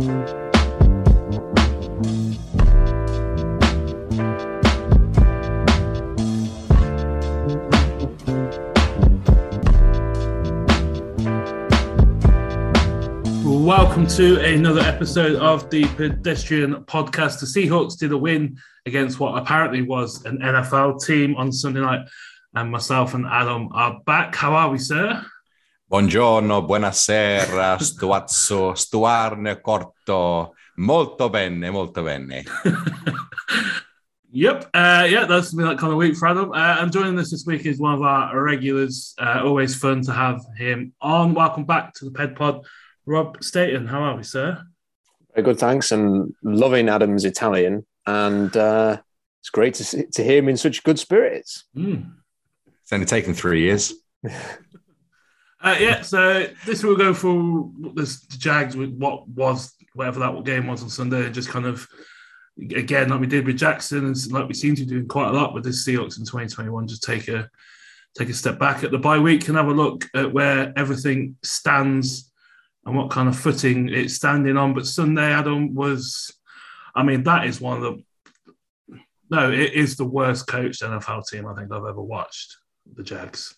Welcome to another episode of the Pedestrian Podcast. The Seahawks did a win against what apparently was an NFL team on Sunday night, and myself and Adam are back. How are we, sir? Buongiorno, buonasera, stuazzo, stuarne corto, molto bene, molto bene. Yep, uh, yeah, that's been that kind of week for Adam. Uh, and joining us this week is one of our regulars. Uh, always fun to have him on. Welcome back to the Ped Pod. Rob Staton, how are we, sir? Very good, thanks. And loving Adam's Italian, and uh, it's great to see, to hear him in such good spirits. Mm. It's only taken three years. Uh, yeah, so this will go for this Jags with what was whatever that game was on Sunday, and just kind of again like we did with Jackson, and like we seem to be doing quite a lot with this Seahawks in 2021. Just take a take a step back at the bye week and have a look at where everything stands and what kind of footing it's standing on. But Sunday, Adam was, I mean, that is one of the, no, it is the worst coached NFL team I think I've ever watched, the Jags.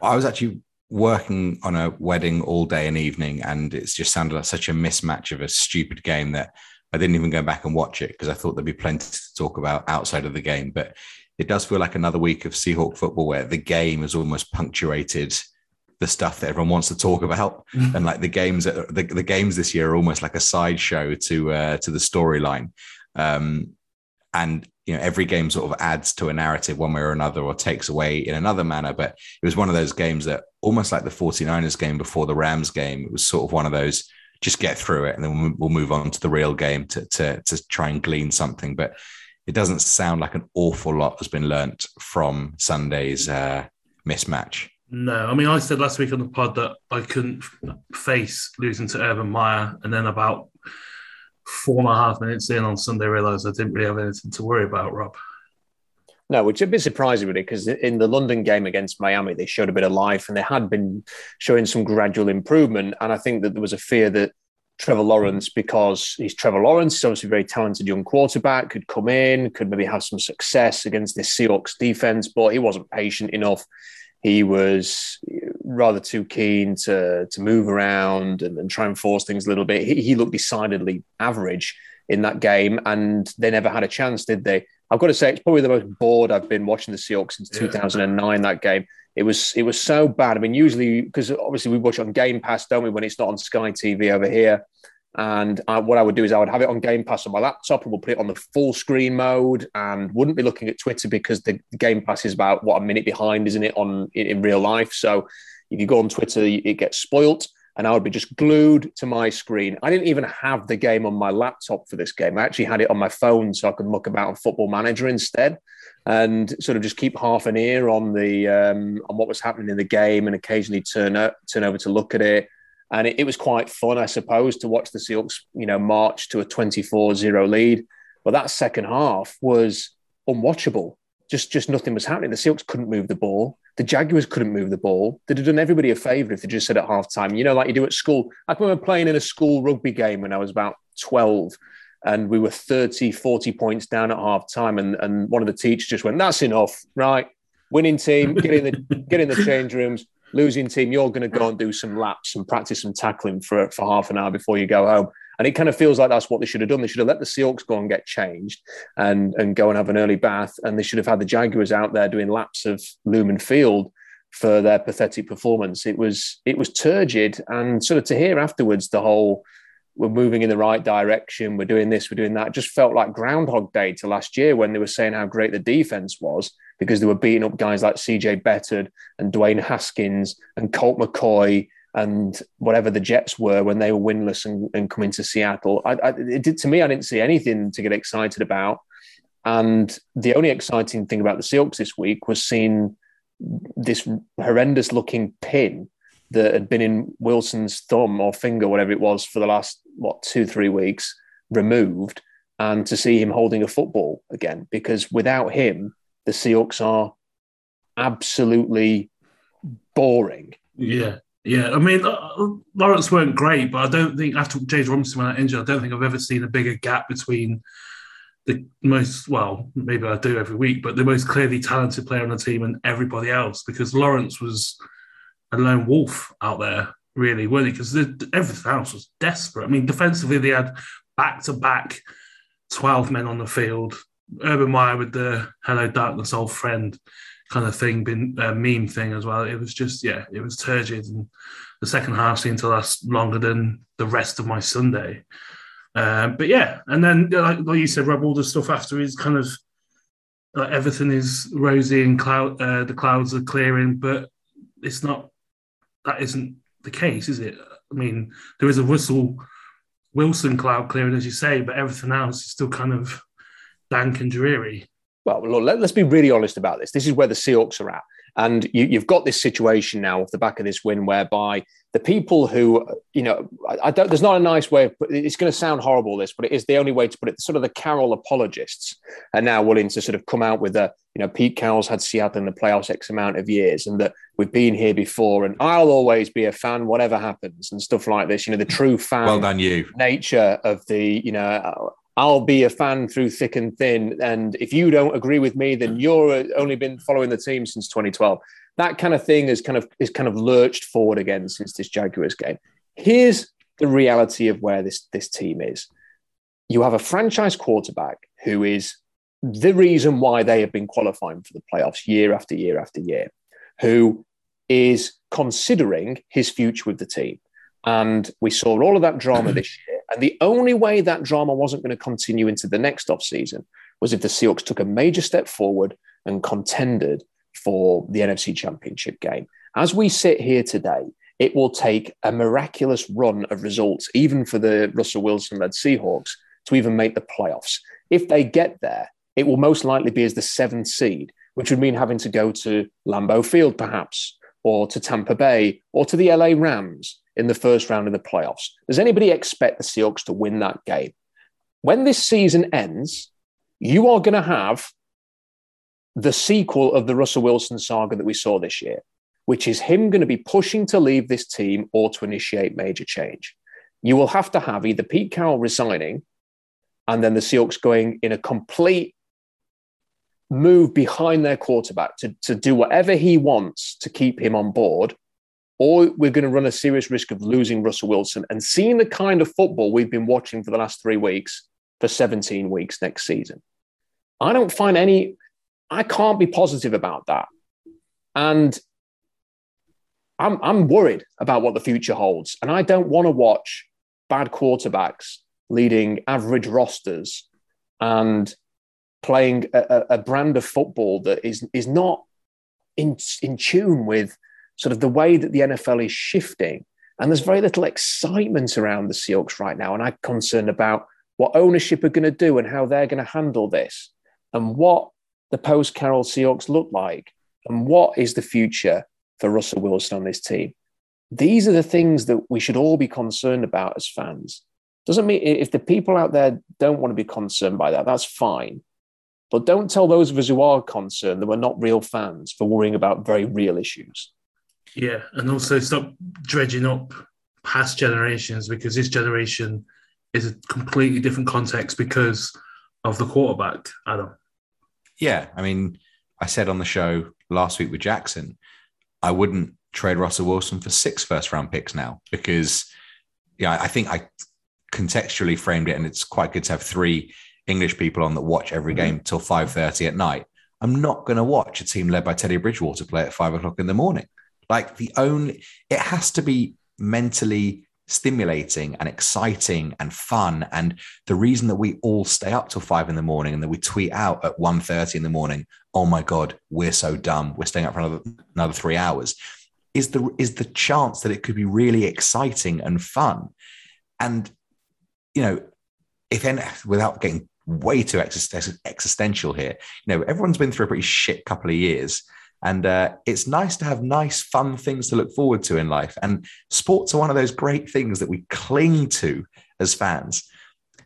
I was actually working on a wedding all day and evening, and it's just sounded like such a mismatch of a stupid game that I didn't even go back and watch it because I thought there'd be plenty to talk about outside of the game. But it does feel like another week of Seahawk football where the game is almost punctuated the stuff that everyone wants to talk about. And like the games that the, the games this year are almost like a sideshow to uh, to the storyline. Um, and you know every game sort of adds to a narrative one way or another or takes away in another manner. But it was one of those games that almost like the 49ers game before the Rams game it was sort of one of those just get through it and then we'll move on to the real game to to, to try and glean something. But it doesn't sound like an awful lot has been learnt from Sunday's uh, mismatch. No, I mean, I said last week on the pod that I couldn't face losing to Urban Meyer, and then about four and a half minutes in on Sunday, realised I didn't really have anything to worry about, Rob. No, which a bit surprising, really, because in the London game against Miami, they showed a bit of life and they had been showing some gradual improvement. And I think that there was a fear that Trevor Lawrence, because he's Trevor Lawrence, obviously a very talented young quarterback, could come in, could maybe have some success against this Seahawks defense, but he wasn't patient enough he was rather too keen to to move around and, and try and force things a little bit. He, he, looked decidedly average in that game, and they never had a chance, did they? I've got to say, it's probably the most bored I've been watching the Seahawks since yeah. 2009. That game, it was it was so bad. I mean, usually because obviously we watch it on Game Pass, don't we? When it's not on Sky TV over here. And I, what I would do is I would have it on Game Pass on my laptop and we'll put it on the full screen mode and wouldn't be looking at Twitter because the, the Game Pass is about what a minute behind, isn't it, on in, in, real life? So if you go on Twitter, it gets spoilt. And I would be just glued to my screen. I didn't even have the game on my laptop for this game. I actually had it on my phone so I could muck about on Football Manager instead, and sort of just keep half an ear on the um, on what was happening in the game, and occasionally turn up, turn over to look at it and it, it, was quite fun, I suppose, to watch the Seahawks, you know, march to a 24-0 lead. But that second half was unwatchable. Just, just nothing was happening. The Seahawks couldn't move the ball. The Jaguars couldn't move the ball. They'd have done everybody a favour if they just said at halftime, you know, like you do at school. I remember playing in a school rugby game when I was about 12 and we were 30, 40 points down at half time. And, and one of the teachers just went, that's enough, right? Winning team, get in the, get in the change rooms losing team, you're going to go and do some laps and practice some tackling for, for half an hour before you go home. And it kind of feels like that's what they should have done. They should have let the Seahawks go and get changed and, and go and have an early bath. And they should have had the Jaguars out there doing laps of Lumen Field for their pathetic performance. It was it was turgid. And sort of to hear afterwards the whole we're moving in the right direction, we're doing this, we're doing that, just felt like Groundhog Day to last year when they were saying how great the defense was because they were beating up guys like CJ Beathard and Dwayne Haskins and Colt McCoy and whatever the Jets were when they were winless and, and coming to Seattle. I, I, it did to me, I didn't see anything to get excited about. And the only exciting thing about the Seahawks this week was seeing this horrendous looking pin that had been in Wilson's thumb or finger, whatever it was, for the last, what, two, three weeks removed, and to see him holding a football again. Because without him, the Seahawks are absolutely boring. Yeah. Yeah, I mean, uh, Lawrence weren't great, but I don't think after James Robinson went out injured, I don't think I've ever seen a bigger gap between the most, well, maybe I do every week, but the most clearly talented player on the team and everybody else because Lawrence was a lone wolf out there, really, really, because everything else was desperate. I mean, defensively, they had back to back 12 men on the field. Urban Meyer with the hello darkness old friend kind of thing, been a meme thing as well. It was just, yeah, it was turgid. And the second half seemed to last longer than the rest of my Sunday. Uh, but yeah, and then like, like, you said, Rob, all the stuff after is kind of like everything is rosy and cloud, uh, the clouds are clearing, but it's not. That isn't the case, is it? I mean, there is a whistle Wilson cloud clearing, as you say, but everything else is still kind of dank and dreary. Well, look, let, us be really honest about this. This is where the Seahawks are at. And you, have got this situation now off the back of this win whereby the people who, you know, I, I don't, there's not a nice way of, it's going to sound horrible, this, but it is the only way to put it. Sort of the Carroll apologists are now willing to sort of come out with a, you know, Pete Carroll's had Seattle in the playoffs X amount of years and that we've been here before and I'll always be a fan, whatever happens and stuff like this. You know, the true fan well done, you. nature of the, you know, I'll be a fan through thick and thin. And if you don't agree with me, then you're uh, only been following the team since 2012. That kind of thing is kind of is kind of lurched forward again since this Jaguars game. Here's the reality of where this this team is. You have a franchise quarterback who is the reason why they have been qualifying for the playoffs year after year after year, who is considering his future with the team. And we saw all of that drama this year. And the only way that drama wasn't going to continue into the next offseason was if the Seahawks took a major step forward and contended for the NFC Championship game. As we sit here today, it will take a miraculous run of results, even for the Russell Wilson led Seahawks, to even make the playoffs. If they get there, it will most likely be as the seventh seed, which would mean having to go to Lambeau Field, perhaps, or to Tampa Bay, or to the LA Rams in the first round of the playoffs. Does anybody expect the Seahawks to win that game? When this season ends, you are going to have the sequel of the Russell Wilson saga that we saw this year, which is him going to be pushing to leave this team or to initiate major change. You will have to have either Pete Carroll resigning and then the Seahawks going in a complete move behind their quarterback to, to do whatever he wants to keep him on board, or we're going to run a serious risk of losing Russell Wilson and seeing the kind of football we've been watching for the last three weeks for 17 weeks next season. I don't find any, I can't be positive about that. And I'm, I'm worried about what the future holds. And I don't want to watch bad quarterbacks leading average rosters and playing a, a brand of football that is, is not in, in tune with sort of the way that the NFL is shifting. And there's very little excitement around the Seahawks right now. And I'm concerned about what ownership are going to do and how they're going to handle this and what the post Carroll Seahawks look like and what is the future for Russell Wilson on this team. These are the things that we should all be concerned about as fans. Doesn't mean if the people out there don't want to be concerned by that, that's fine. But don't tell those of us who are concerned that we're not real fans for worrying about very real issues. Yeah, and also stop dredging up past generations because this generation is a completely different context because of the quarterback, Adam. Yeah, I mean, I said on the show last week with Jackson, I wouldn't trade Russell Wilson for six first round picks now because, yeah, I think I contextually framed it, and it's quite good to have three English people on that watch every mm-hmm. game till five thirty at night. I'm not going to watch a team led by Teddy Bridgewater play at five o'clock in the morning. Like the only, it has to be mentally stimulating and exciting and fun. And the reason that we all stay up till five in the morning and that we tweet out at 1.30 in the morning, oh my God, we're so dumb. We're staying up for another, another three hours is the, is the chance that it could be really exciting and fun. And, you know, if any, without getting way too existential here, you know, everyone's been through a pretty shit couple of years. And uh, it's nice to have nice, fun things to look forward to in life. And sports are one of those great things that we cling to as fans.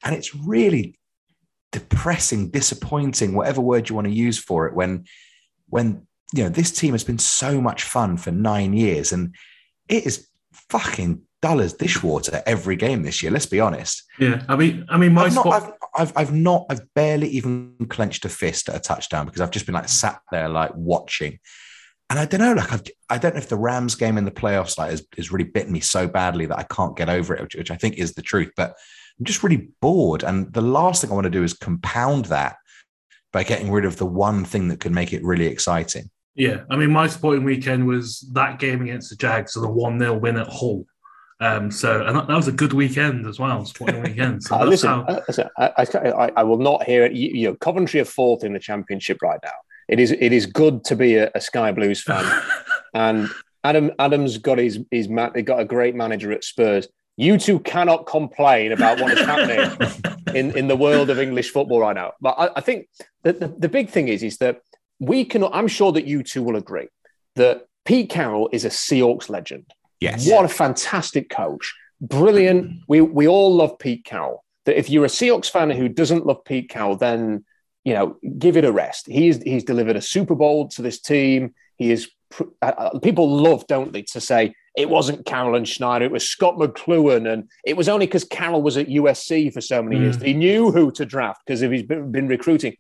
And it's really depressing, disappointing, whatever word you want to use for it, when when you know this team has been so much fun for nine years and it is fucking dull as dishwater every game this year. Let's be honest. Yeah, I mean, I mean, my I've not, spot. I've, I've, I've not, I've barely even clenched a fist at a touchdown because I've just been like sat there like watching. And I don't know, like I've, I don't know if the Rams game in the playoffs like has, has really bitten me so badly that I can't get over it, which, which I think is the truth. But I'm just really bored, and the last thing I want to do is compound that by getting rid of the one thing that could make it really exciting. Yeah, I mean, my sporting weekend was that game against the Jags, so the one 0 win at Hull. Um, so, and that, that was a good weekend as well, sporting weekend. So Uh, that's listen, how. uh, listen I, I, I will not hear it. You, you know, Coventry are fourth in the championship right now. It is it is good to be a, a Sky Blues fan, and Adam Adam's got his his man, got a great manager at Spurs. You two cannot complain about what is happening in, in the world of English football right now. But I, I think that the, the big thing is is that we can. I'm sure that you two will agree that Pete Carroll is a Seahawks legend. Yes. What a fantastic coach. Brilliant. We we all love Pete Carroll. That if you're a Seahawks fan who doesn't love Pete Carroll, then you know, give it a rest. He's he's delivered a Super Bowl to this team. He is uh, people love, don't they, to say it wasn't Carroll and Schneider, it was Scot McCloughan, and it was only because Carroll was at USC for so many years he knew who to draft because of he's been, been recruiting.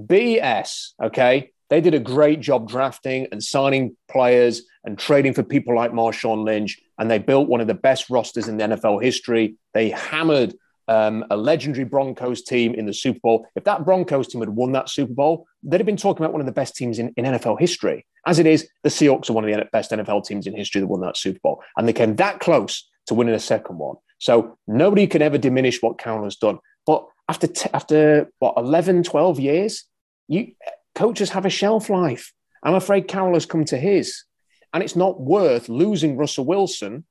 BS, okay? They did a great job drafting and signing players and trading for people like Marshawn Lynch, and they built one of the best rosters in the NFL history. They hammered um, a legendary Broncos team in the Super Bowl. If that Broncos team had won that Super Bowl, they'd have been talking about one of the best teams in, in NFL history. As it is, the Seahawks are one of the best NFL teams in history that won that Super Bowl, and they came that close to winning a second one. So nobody can ever diminish what Carroll has done. But after t- after what 11, 12 years, you coaches have a shelf life. I'm afraid Carroll has come to his, and it's not worth losing Russell Wilson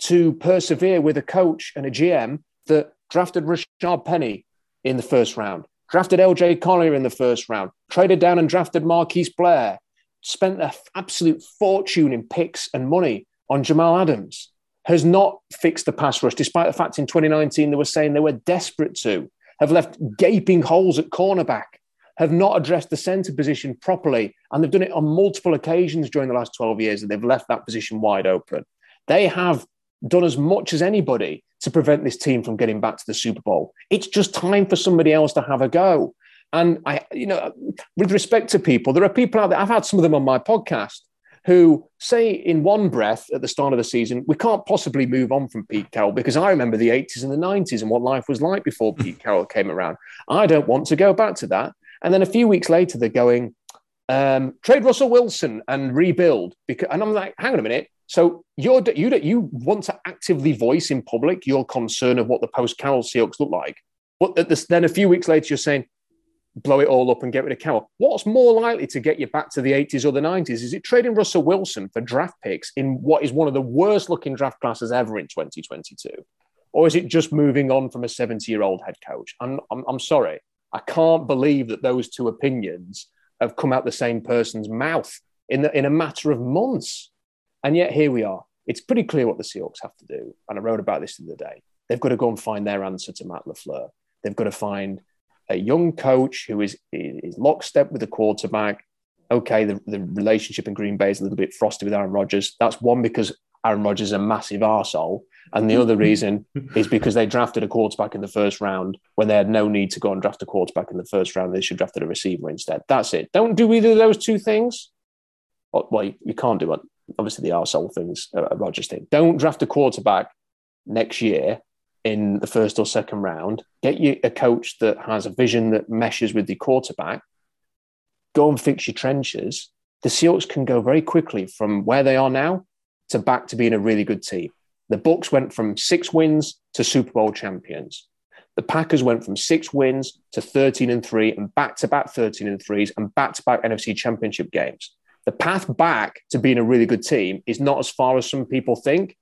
to persevere with a coach and a GM that drafted Rashaad Penny in the first round, drafted LJ Collier in the first round, traded down and drafted Marquise Blair, spent an absolute fortune in picks and money on Jamal Adams, has not fixed the pass rush, despite the fact in 2019 they were saying they were desperate to, have left gaping holes at cornerback, have not addressed the centre position properly, and they've done it on multiple occasions during the last 12 years that they've left that position wide open. They have done as much as anybody to prevent this team from getting back to the Super Bowl. It's just time for somebody else to have a go. And I, you know, with respect to people, there are people out there, I've had some of them on my podcast who say in one breath at the start of the season, we can't possibly move on from Pete Carroll because I remember the 80s and the 90s and what life was like before Pete Carroll came around. I don't want to go back to that. And then a few weeks later, they're going, um, trade Russell Wilson and rebuild. Because, and I'm like, hang on a minute. So you're, you you want to actively voice in public your concern of what the post Carroll Seahawks look like, but this, then a few weeks later you're saying blow it all up and get rid of Carroll. What's more likely to get you back to the 80s or the 90s? Is it trading Russell Wilson for draft picks in what is one of the worst looking draft classes ever in 2022, or is it just moving on from a 70 year old head coach? I'm, I'm I'm sorry, I can't believe that those two opinions have come out the same person's mouth in the, in a matter of months. And yet here we are. It's pretty clear what the Seahawks have to do. And I wrote about this the other day. They've got to go and find their answer to Matt LaFleur. They've got to find a young coach who is, is lockstep with the quarterback. Okay, the, the relationship in Green Bay is a little bit frosty with Aaron Rodgers. That's one because Aaron Rodgers is a massive arsehole. And the other reason is because they drafted a quarterback in the first round when they had no need to go and draft a quarterback in the first round. They should have drafted a receiver instead. That's it. Don't do either of those two things. Well, you, can't do it obviously the arsehole things, uh, Rodgers thing. Don't draft a quarterback next year in the first or second round. Get you a coach that has a vision that meshes with the quarterback. Go and fix your trenches. The Seahawks can go very quickly from where they are now to back to being a really good team. The Bucks went from six wins to Super Bowl champions. The Packers went from six wins to 13 and three and back to back 13 and threes and back to back NFC championship games the path back to being a really good team is not as far as some people think,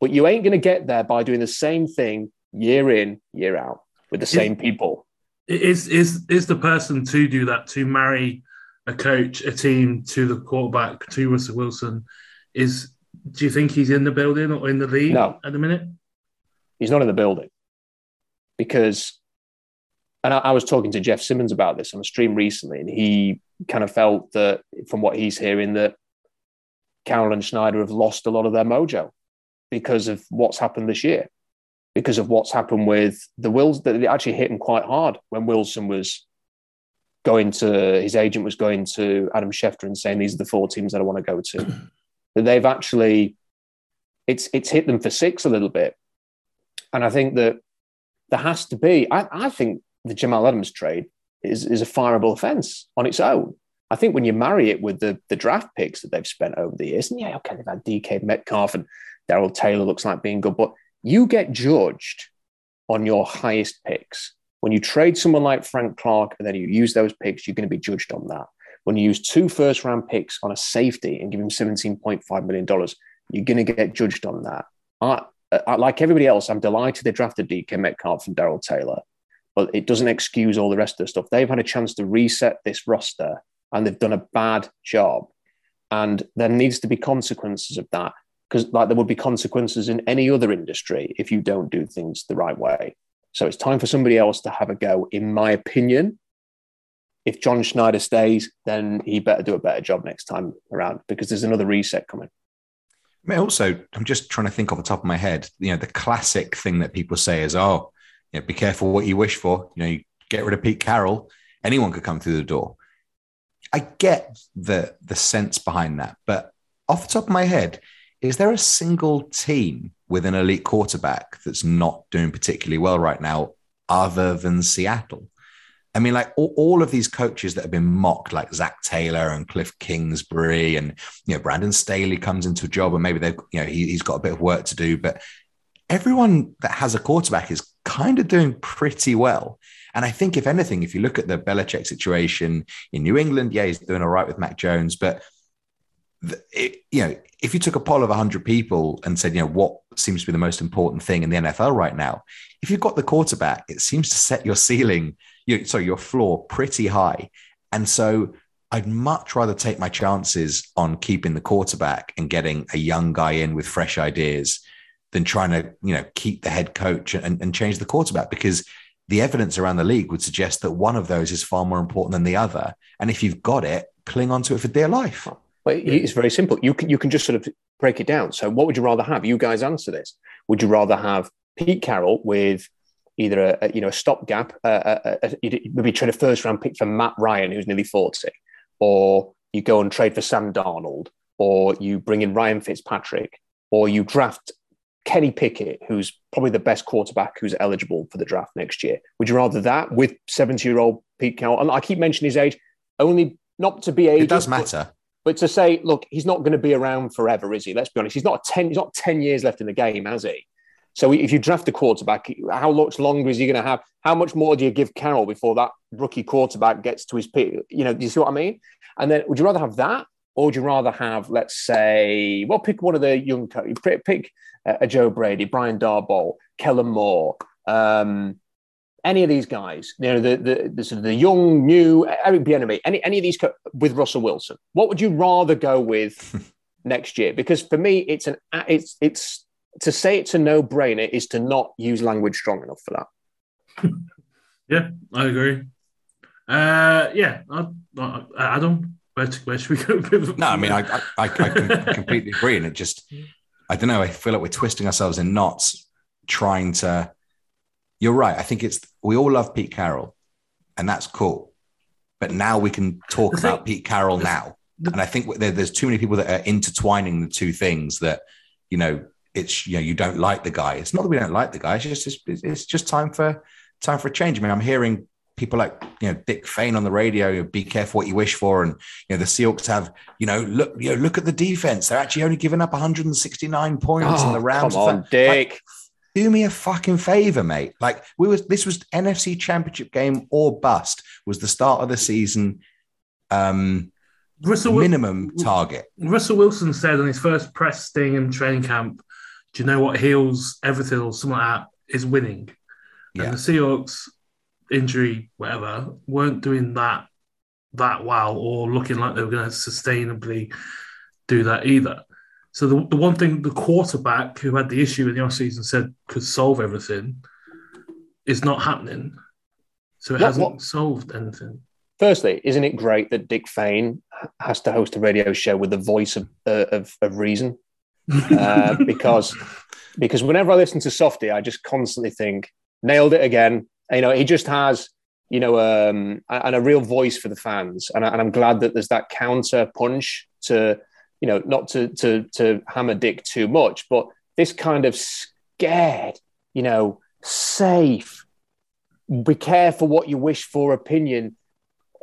but you ain't going to get there by doing the same thing year in, year out with the same people. Is is is the person to do that to marry a coach, a team to the quarterback to Russell Wilson? Is do you think he's in the building or in the league no. at the minute? He's not in the building because, and I, I was talking to Jeff Simmons about this on a stream recently, and he kind of felt that from what he's hearing that Carroll and Schneider have lost a lot of their mojo. because of what's happened this year, because of what's happened with the Wills that it actually hit him quite hard when Wilson was going to his agent was going to Adam Schefter and saying these are the four teams that I want to go to. that they've actually it's it's hit them for six a little bit. And I think that there has to be, I, I think the Jamal Adams trade is, is a fireable offence on its own. I think when you marry it with the, the draft picks that they've spent over the years, and yeah, okay, they've had DK Metcalf and Darrell Taylor looks like being good, but you get judged on your highest picks. When you trade someone like Frank Clark and then you use those picks, you're going to be judged on that. When you use two first round picks on a safety and give him $17.5 million, you're going to get judged on that. I, I, like everybody else, I'm delighted they drafted DK Metcalf and Darrell Taylor, but it doesn't excuse all the rest of the stuff. They've had a chance to reset this roster and they've done a bad job. And there needs to be consequences of that because, like, there would be consequences in any other industry if you don't do things the right way. So it's time for somebody else to have a go, in my opinion. If John Schneider stays, then he better do a better job next time around because there's another reset coming. I mean, also, I'm just trying to think off the top of my head. You know, the classic thing that people say is, "Oh, you know, be careful what you wish for." You know, you get rid of Pete Carroll, anyone could come through the door. I get the the sense behind that, but off the top of my head, is there a single team with an elite quarterback that's not doing particularly well right now, other than Seattle? I mean, like all, all, of these coaches that have been mocked, like Zac Taylor and Cliff Kingsbury, and you know Brandon Staley comes into a job, and maybe they've you know he, he's got a bit of work to do, but everyone that has a quarterback is kind of doing pretty well. And I think, if anything, if you look at the Belichick situation in New England, yeah, he's doing all right with Mac Jones, but it, you know, if you took a poll of 100 people and said, you know, what seems to be the most important thing in the NFL right now, if you've got the quarterback, it seems to set your ceiling you, sorry, your floor pretty high. And so I'd much rather take my chances on keeping the quarterback and getting a young guy in with fresh ideas than trying to, you know, keep the head coach and, and change the quarterback because the evidence around the league would suggest that one of those is far more important than the other. And if you've got it, cling on to it for dear life. Well, it's very simple. You can you can just sort of break it down. So, what would you rather have? You guys answer this. Would you rather have Pete Carroll with either a, a you know a stopgap, uh, uh, uh, uh a, a, maybe trade a first round pick for Matt Ryan, who's nearly forty, or you go and trade for Sam Darnold, or you bring in Ryan Fitzpatrick, or you draft Kenny Pickett, who's probably the best quarterback who's eligible for the draft next year. Would you rather that with seventy-year-old Pete Carroll? And I keep mentioning his age, only not to be age. It does matter. But, but to say, look, he's not going to be around forever, is he? Let's be honest. He's not ten. He's not ten years left in the game, has he? So if you draft a quarterback, how much longer is he going to have? How much more do you give Carroll before that rookie quarterback gets to his peak? You know, do you see what I mean? And then would you rather have that, or would you rather have, let's say, well, pick one of the young, pick a Joe Brady, Brian Daboll, Kellen Moore, um, any of these guys, you know, the the, the, sort of the young, new Eric Bieniemy, any any of these co- with Russell Wilson. What would you rather go with next year? Because for me, it's an it's it's to say it's a no brainer is to not use language strong enough for that. yeah, I agree. Uh, yeah, I, I, Adam, where, where should we go? no, I mean, I, I, I, I completely agree. And it just, I don't know, I feel like we're twisting ourselves in knots trying to. You're right. I think it's, we all love Pete Carroll, and that's cool. But now we can talk about Pete Carroll now. And I think there, there's too many people that are intertwining the two things that, you know, it's you know you don't like the guy. It's not that we don't like the guy. It's just it's, it's just time for time for a change. I mean, I'm hearing people like you know Dick Fain on the radio. Be careful what you wish for, and you know the Seahawks have you know look you know look at the defense. They're actually only giving up 169 points oh, in the round. Come on, Dick. Like, do me a fucking favor, mate. Like we was this was NFC Championship game or bust. Was the start of the season. Um, Russell minimum target. Russell Wilson said on his first press thing in training camp do you know what heals everything or something like that is winning? Yeah. And the Seahawks injury, whatever, weren't doing that that well or looking like they were going to sustainably do that either. So the, the one thing the quarterback who had the issue in the offseason said could solve everything is not happening. So it what, hasn't what? solved anything. Firstly, isn't it great that Dick Fain has to host a radio show with the voice of, uh, of, of reason? Uh, because because whenever I listen to Softy, I just constantly think nailed it again. You know, he just has you know um, and a real voice for the fans, and, I, and I'm glad that there's that counter punch to you know not to to to hammer Dick too much, but this kind of scared, you know, safe, be careful what you wish for opinion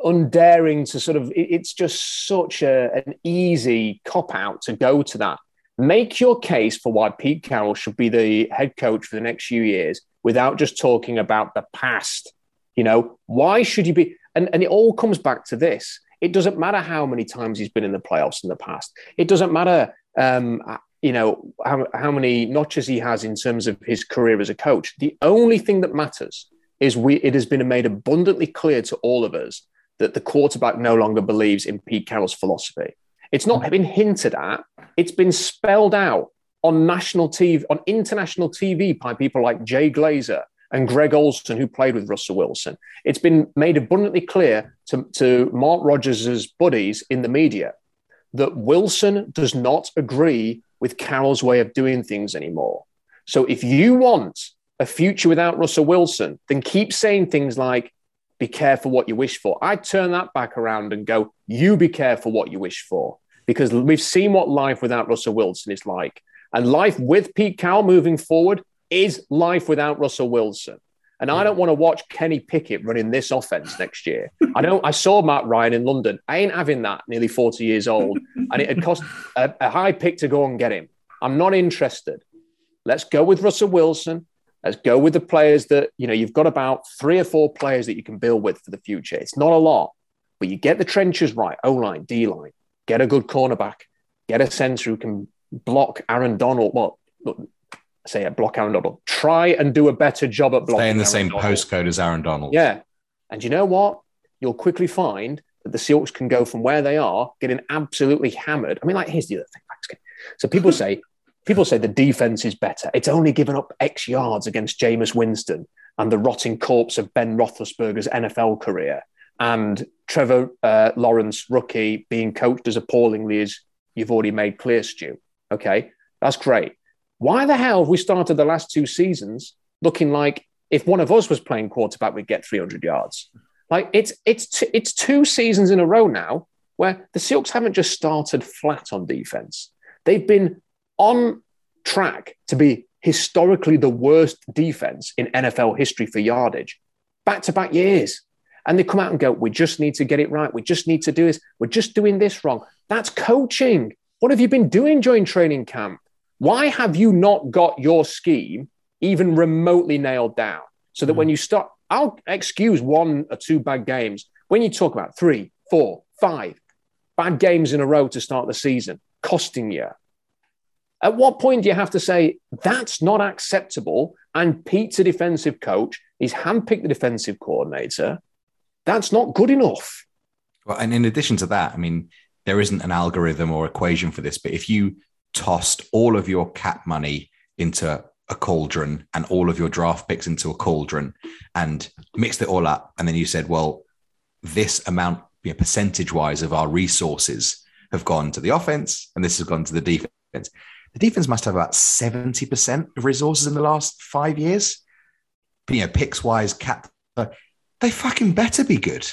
undaring to sort of it's just such a, an easy cop out to go to that make your case for why pete carroll should be the head coach for the next few years without just talking about the past you know? Why should you be and, and it all comes back to this. It doesn't matter how many times he's been in the playoffs in the past. It doesn't matter um, you know how, how many notches he has in terms of his career as a coach. The only thing that matters is we it has been made abundantly clear to all of us that the quarterback no longer believes in Pete Carroll's philosophy. It's not been hinted at, it's been spelled out on national TV, on international TV by people like Jay Glazer and Greg Olsen, who played with Russell Wilson. It's been made abundantly clear to, to Mark Rodgers' buddies in the media that Wilson does not agree with Carroll's way of doing things anymore. So if you want a future without Russell Wilson, then keep saying things like, be careful what you wish for. I turn that back around and go, you be careful what you wish for. Because we've seen what life without Russell Wilson is like. And life with Pete Carroll moving forward is life without Russell Wilson. And I hmm. don't want to watch Kenny Pickett running this offense next year. I don't. I saw Matt Ryan in London. I ain't having that. Nearly forty years old, and it had cost a, a high pick to go and get him. I'm not interested. Let's go with Russell Wilson. Let's go with the players that, you know, you've got about three or four players that you can build with for the future. It's not a lot, but you get the trenches right O line, D line, get a good cornerback, get a center who can block Aaron Donald. Well, say it, block Aaron Donald. Try and do a better job at blocking. Stay in the Aaron same Donald. postcode as Aaron Donald. Yeah. And you know what? You'll quickly find that the Seahawks can go from where they are, getting absolutely hammered. I mean, like, here's the other thing. So people say, people say the defense is better. It's only given up X yards against Jameis Winston and the rotting corpse of Ben Roethlisberger's NFL career, and Trevor uh, Lawrence, rookie, being coached as appallingly as you've already made clear, Stu. Okay, that's great. Why the hell have we started the last two seasons looking like if one of us was playing quarterback, we'd get 300 yards? Like it's it's t- it's two seasons in a row now where the Seahawks haven't just started flat on defense. They've been on track to be historically the worst defense in NFL history for yardage, back to back years. And they come out and go, we just need to get it right. We just need to do this. We're just doing this wrong. That's coaching. What have you been doing during training camp? Why have you not got your scheme even remotely nailed down? So that mm when you start, I'll excuse one or two bad games. When you talk about three, four, five bad games in a row to start the season, costing you, at what point do you have to say that's not acceptable? And Pete's a defensive coach. He's handpicked the defensive coordinator. That's not good enough. Well, and in addition to that, I mean, there isn't an algorithm or equation for this, but if you tossed all of your cap money into a cauldron and all of your draft picks into a cauldron and mixed it all up, and then you said, well, this amount, you know, percentage wise, of our resources have gone to the offense and this has gone to the defense the defense must have about 70% of resources in the last five years. You know, picks wise, cap, they fucking better be good.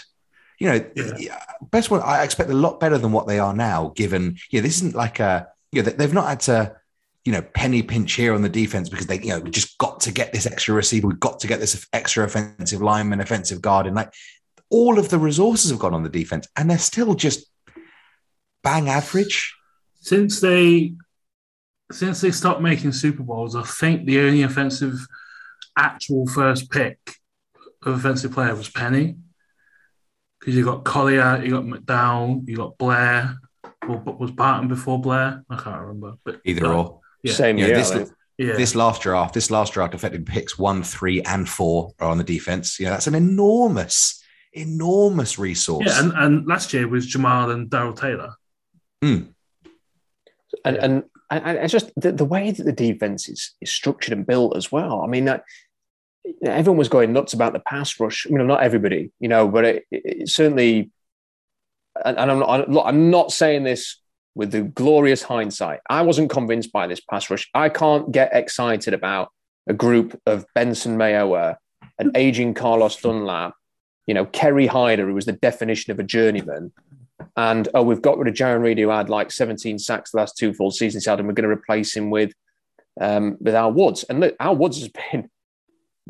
You know, yeah. best one, I expect a lot better than what they are now, given, yeah, this isn't like a, you know, they've not had to, you know, penny pinch here on the defense because they, you know, just got to get this extra receiver. We've got to get this extra offensive lineman, offensive guard. And like all of the resources have gone on the defense and they're still just bang average. Since they since they stopped making Super Bowls, I think the only offensive actual first pick offensive player was Penny. Because you got Collier, you got McDowell, you got Blair. Or was Barton before Blair? I can't remember. But either or. Yeah. Same year. This, yeah. this last draft, this last draft affected picks one, three, and four are on the defense. Yeah, that's an enormous, enormous resource. Yeah, and, and last year was Jamal and Darrell Taylor. Mm. And, and and it's just the, the way that the defense is, is structured and built as well. I mean, uh, everyone was going nuts about the pass rush. I mean, not everybody, you know, but it, it certainly. And, and I'm not. I'm not saying this with the glorious hindsight, I wasn't convinced by this pass rush. I can't get excited about a group of Benson Mayowa, an aging Carlos Dunlap, you know, Kerry Hyder, who was the definition of a journeyman. And oh, we've got rid of Jarran Reed, who had like 17 sacks the last two full seasons, out, and we're going to replace him with um, with Al Woods. And look, Al Woods has been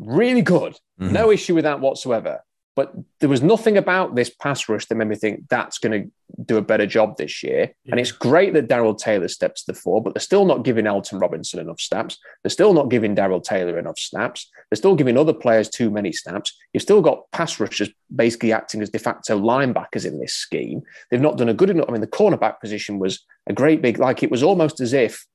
really good. Mm-hmm. No issue with that whatsoever. But there was nothing about this pass rush that made me think that's going to do a better job this year. Yeah. And it's great that Darrell Taylor steps to the fore, but they're still not giving Alton Robinson enough snaps. They're still not giving Darrell Taylor enough snaps. They're still giving other players too many snaps. You've still got pass rushers basically acting as de facto linebackers in this scheme. They've not done a good enough. I mean, the cornerback position was a great big, like it was almost as if,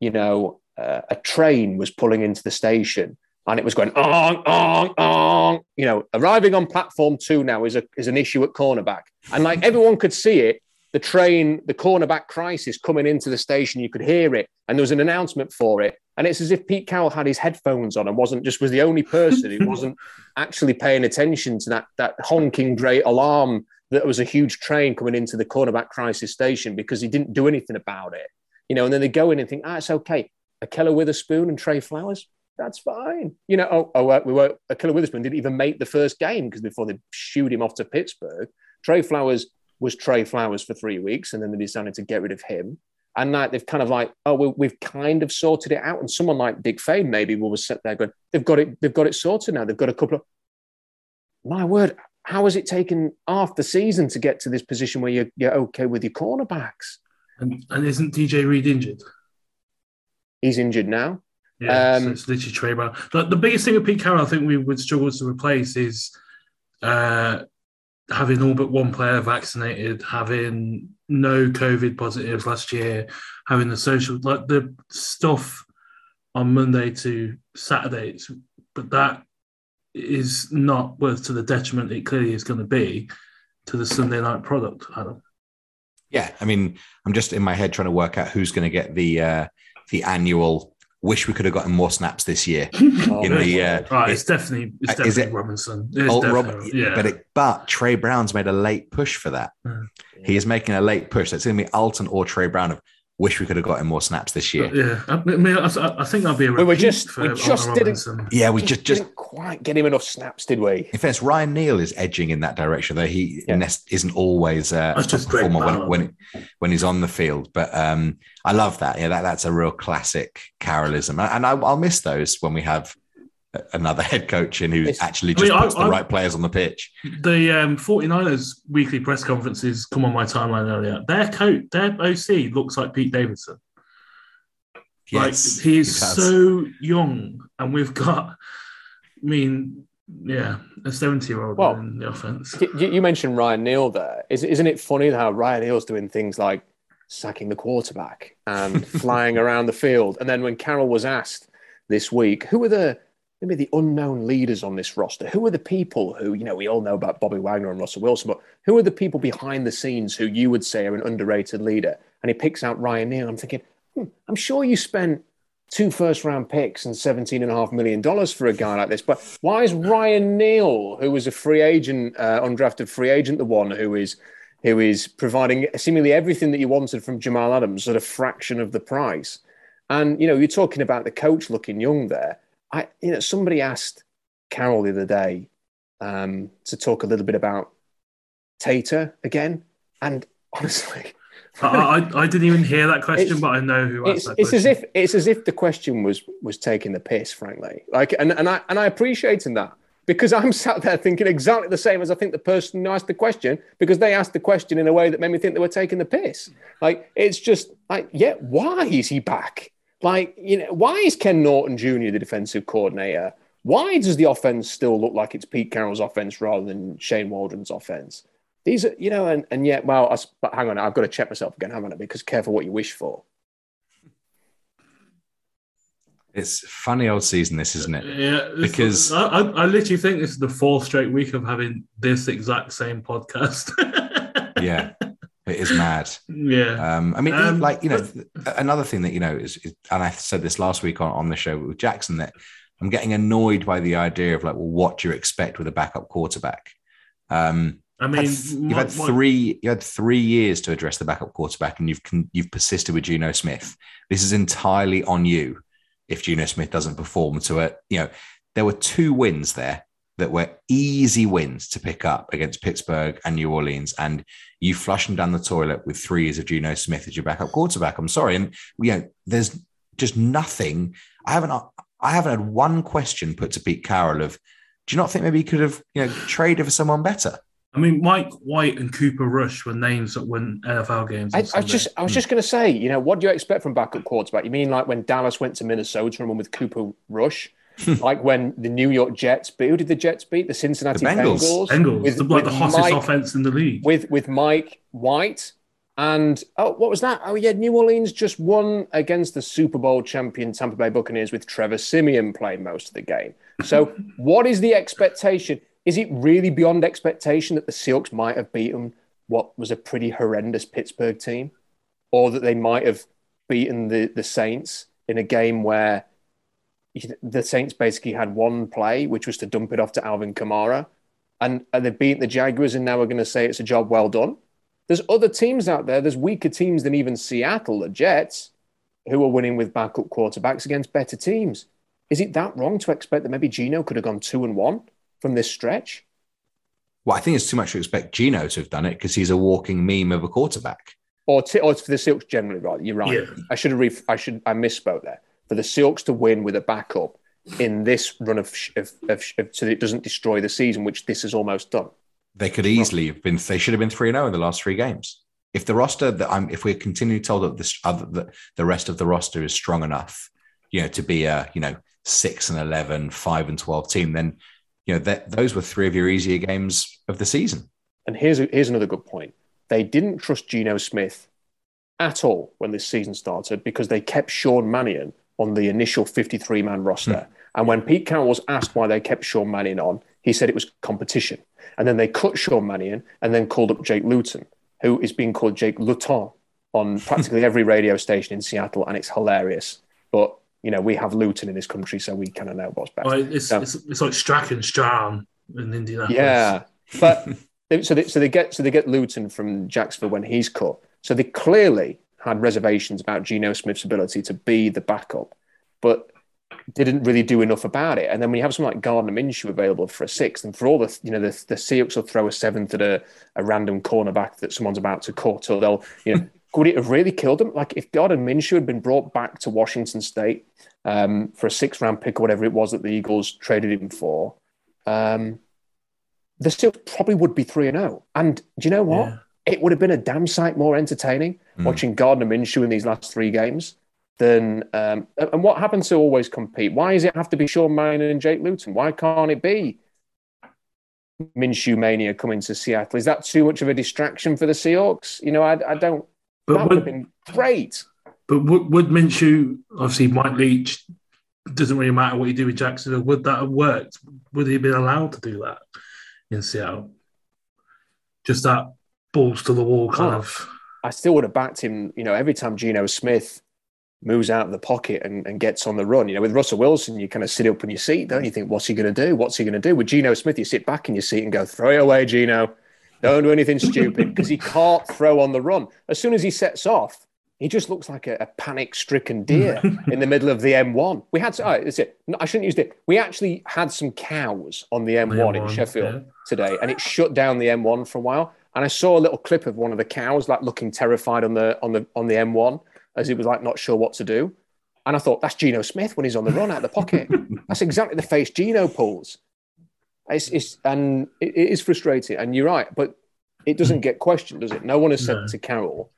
you know, uh, a train was pulling into the station and it was going on, on, on. You know, arriving on platform two now is a is an issue at cornerback, and like everyone could see it. The train, the cornerback crisis coming into the station, you could hear it, and there was an announcement for it. And it's as if Pete Carroll had his headphones on and wasn't just was the only person who wasn't actually paying attention to that that honking great alarm that was a huge train coming into the cornerback crisis station because he didn't do anything about it. You know, and then they go in and think, ah, it's okay. Ahkello Witherspoon and Tre Flowers, that's fine. You know, oh, oh uh, we were Ahkello Witherspoon didn't even make the first game because before they shooed him off to Pittsburgh, Tre Flowers was Tre Flowers for three weeks, and then they decided to get rid of him. And like they've kind of like, oh, we, we've kind of sorted it out. And someone like Dick Fain maybe will sit there going, they've got it, they've got it sorted now. They've got a couple of my word, how has it taken half the season to get to this position where you're, you're okay with your cornerbacks? And, and isn't DJ Reed injured? He's injured now. Yeah, um, so it's literally Tre Brown. The, the, biggest thing with Pete Carroll, I think we would struggle to replace is uh, having all but one player vaccinated, having no COVID positives last year, having the social, like the stuff on Monday to Saturday. But that is not worth to the detriment it clearly is going to be to the Sunday night product, Adam. Yeah, I mean, I'm just in my head trying to work out who's going to get the uh, the annual wish we could have gotten more snaps this year. oh, in the uh, right, it's definitely it's definitely is it, Robinson. It's Rob, yeah. But it, but Tre Brown's made a late push for that. Mm. He is making a late push. It's going to be Alton or Tre Brown of wish we could have gotten more snaps this year. yeah, I, mean, I, I think that'll be a we were just we just didn't. Yeah, we just just didn't quite get him enough snaps, did we? In fact, Ryan Neal is edging in that direction, though he yeah. isn't always uh, a performer when, when, when he's on the field. But um, I love that. Yeah, that that's a real classic Carrollism, and I, I'll miss those when we have another head coach in who it's, actually just I mean, puts I, the I, right players on the pitch. The um, 49ers weekly press conferences come on my timeline earlier. Their coach, their OC looks like Pete Davidson. Yes, like he is so young, and we've got, I mean, yeah, a 70 year old well, in the offense. You, mentioned Ryan Neal there. Is, isn't it funny how Ryan Neal's doing things like sacking the quarterback and flying around the field? And then when Carroll was asked this week, who are the maybe the unknown leaders on this roster? Who are the people who, you know, we all know about Bobby Wagner and Russell Wilson, but who are the people behind the scenes who you would say are an underrated leader? And he picks out Ryan Neal. I'm thinking, hmm, I'm sure you spent two first round picks and $17.5 million for a guy like this. But why is Ryan Neal, who was a free agent, uh, undrafted free agent, the one who is who is providing seemingly everything that you wanted from Jamal Adams at a fraction of the price? And you know, you're talking about the coach looking young there. I, you know, somebody asked Carroll the other day um, to talk a little bit about Tater again, and honestly, I, I, I, didn't even hear that question, but I know who asked it's, that. It's question. as if it's as if the question was was taking the piss, frankly. Like, and and I and I appreciate that because I'm sat there thinking exactly the same as I think the person who asked the question because they asked the question in a way that made me think they were taking the piss. Like, it's just like, yeah, why is he back? Like, you know, why is Ken Norton Jr. the defensive coordinator? Why does the offense still look like it's Pete Carroll's offense rather than Shane Waldron's offense? These are, you know, and, and yet, well, I, but hang on, I've got to check myself again, haven't I? Because careful what you wish for. It's funny old season, this isn't it? Yeah, because I, I, I literally think this is the fourth straight week of having this exact same podcast. yeah, it is mad. Yeah. Um, I mean, um, like, you know, but... another thing that, you know, is, is, and I said this last week on, on the show with Jackson, that I'm getting annoyed by the idea of like, well, what do you expect with a backup quarterback? Um, I mean, you've had three. You had three years to address the backup quarterback, and you've you've persisted with Geno Smith. This is entirely on you. If Geno Smith doesn't perform to it, you know there were two wins there that were easy wins to pick up against Pittsburgh and New Orleans, and you flush them down the toilet with three years of Geno Smith as your backup quarterback. I'm sorry, and you know there's just nothing. I haven't. I haven't had one question put to Pete Carroll of, do you not think maybe he could have you know traded for someone better? I mean, Mike White and Cooper Rush were names that win NFL games. I, I, was just, I was just going to say, you know, what do you expect from backup quarterback? You mean like when Dallas went to Minnesota and won with Cooper Rush? like when the New York Jets beat, who did the Jets beat? The Cincinnati the Bengals. Bengals. Bengals, with, the, like the hottest Mike, offense in the league. With with Mike White and oh, what was that? Oh yeah, New Orleans just won against the Super Bowl champion Tampa Bay Buccaneers with Trevor Siemian playing most of the game. So, what is the expectation? Is it really beyond expectation that the Seahawks might have beaten what was a pretty horrendous Pittsburgh team, or that they might have beaten the the Saints in a game where the Saints basically had one play, which was to dump it off to Alvin Kamara, and, and they beat the Jaguars, and now we're going to say it's a job well done. There's other teams out there. There's weaker teams than even Seattle, the Jets, who are winning with backup quarterbacks against better teams. Is it that wrong to expect that maybe Geno could have gone two and one from this stretch? Well, I think it's too much to expect Geno to have done it because he's a walking meme of a quarterback. Or, t- or for the Silks generally, right? You're right. Yeah. I should have. Re- I should. I misspoke there for the Seahawks to win with a backup in this run of, of, of, of so that it doesn't destroy the season, which this has almost done. They could easily have been. They should have been three zero oh in the last three games. If the roster that I'm, if we're continually told that this other the, the rest of the roster is strong enough, you know, to be a you know six and 11, 5 and twelve team, then you know that those were three of your easier games of the season. And here's a, here's another good point. They didn't trust Geno Smith at all when this season started because they kept Sean Mannion on the initial 53 man roster. Mm. And when Pete Carroll was asked why they kept Sean Mannion on, he said it was competition. And then they cut Sean Mannion and then called up Jake Luton, who is being called Jake Luton on practically every radio station in Seattle. And it's hilarious. But, you know, we have Luton in this country, so we kind of know what's best. Well, it's, it's, it's, like Strachan Strawn in Indianapolis. Yeah. But so, they, so, they get, so they get Luton from Jacksonville when he's cut. So they clearly had reservations about Geno Smith's ability to be the backup, but didn't really do enough about it. And then when you have someone like Gardner Minshew available for a sixth, and for all the you know the, the Seahawks will throw a seventh at a, a random cornerback that someone's about to cut, or they'll you know could it have really killed them? Like if Gardner Minshew had been brought back to Washington State um, for a six round pick or whatever it was that the Eagles traded him for, um, the Seahawks probably would be three and zero. Oh. And do you know what? Yeah it would have been a damn sight more entertaining mm. watching Gardner Minshew in these last three games than. Um, and what happens to always compete? Why does it have to be Sean Mannion and Jake Luton? Why can't it be Minshew mania coming to Seattle? Is that too much of a distraction for the Seahawks? You know, I, I don't. But that would, have been great. But would, would Minshew, obviously, Mike Leach, doesn't really matter what you do with Jacksonville, Would that have worked? Would he have been allowed to do that in Seattle? Just that balls to the wall kind oh, of. I still would have backed him. You know, every time Geno Smith moves out of the pocket and, and gets on the run. You know, with Russell Wilson, you kind of sit up in your seat, don't you? Think, what's he going to do? What's he going to do? With Geno Smith, you sit back in your seat and go, throw it away, Geno. Don't do anything stupid because he can't throw on the run. As soon as he sets off, he just looks like a, a panic-stricken deer in the middle of the M1. We had, oh, that's it. No, I shouldn't use it. We actually had some cows on the M1, the M1 in Sheffield yeah. today, and it shut down the M1 for a while. And I saw a little clip of one of the cows like looking terrified on the on the on the M1 as he was like not sure what to do. And I thought that's Geno Smith when he's on the run out of the pocket. that's exactly the face Geno pulls. It's, it's and it, it is frustrating. And you're right, but it doesn't get questioned, does it? No one has said no. to Carroll,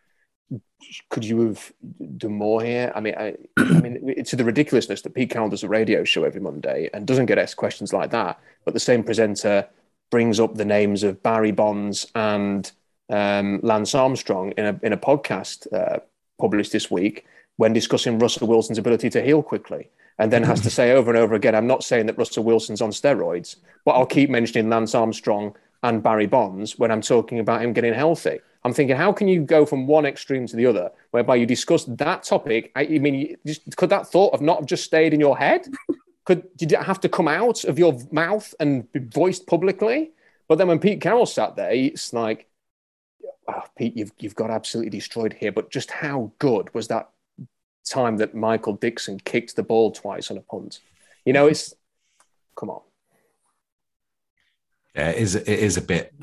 "Could you have done more here?" I mean, I, I mean, to the ridiculousness that Pete Carroll does a radio show every Monday and doesn't get asked questions like that, but the same presenter brings up the names of Barry Bonds and um, Lance Armstrong in a, in a podcast uh, published this week when discussing Russell Wilson's ability to heal quickly. And then has to say over and over again, I'm not saying that Russell Wilson's on steroids, but I'll keep mentioning Lance Armstrong and Barry Bonds when I'm talking about him getting healthy. I'm thinking, how can you go from one extreme to the other, whereby you discuss that topic? I, I mean, just, could that thought have not just stayed in your head? Could did it have to come out of your mouth and be voiced publicly? But then when Pete Carroll sat there, it's like, oh, Pete, you've you've got absolutely destroyed here. But just how good was that time that Michael Dickson kicked the ball twice on a punt? You know, it's come on. Yeah, it is. It is a bit.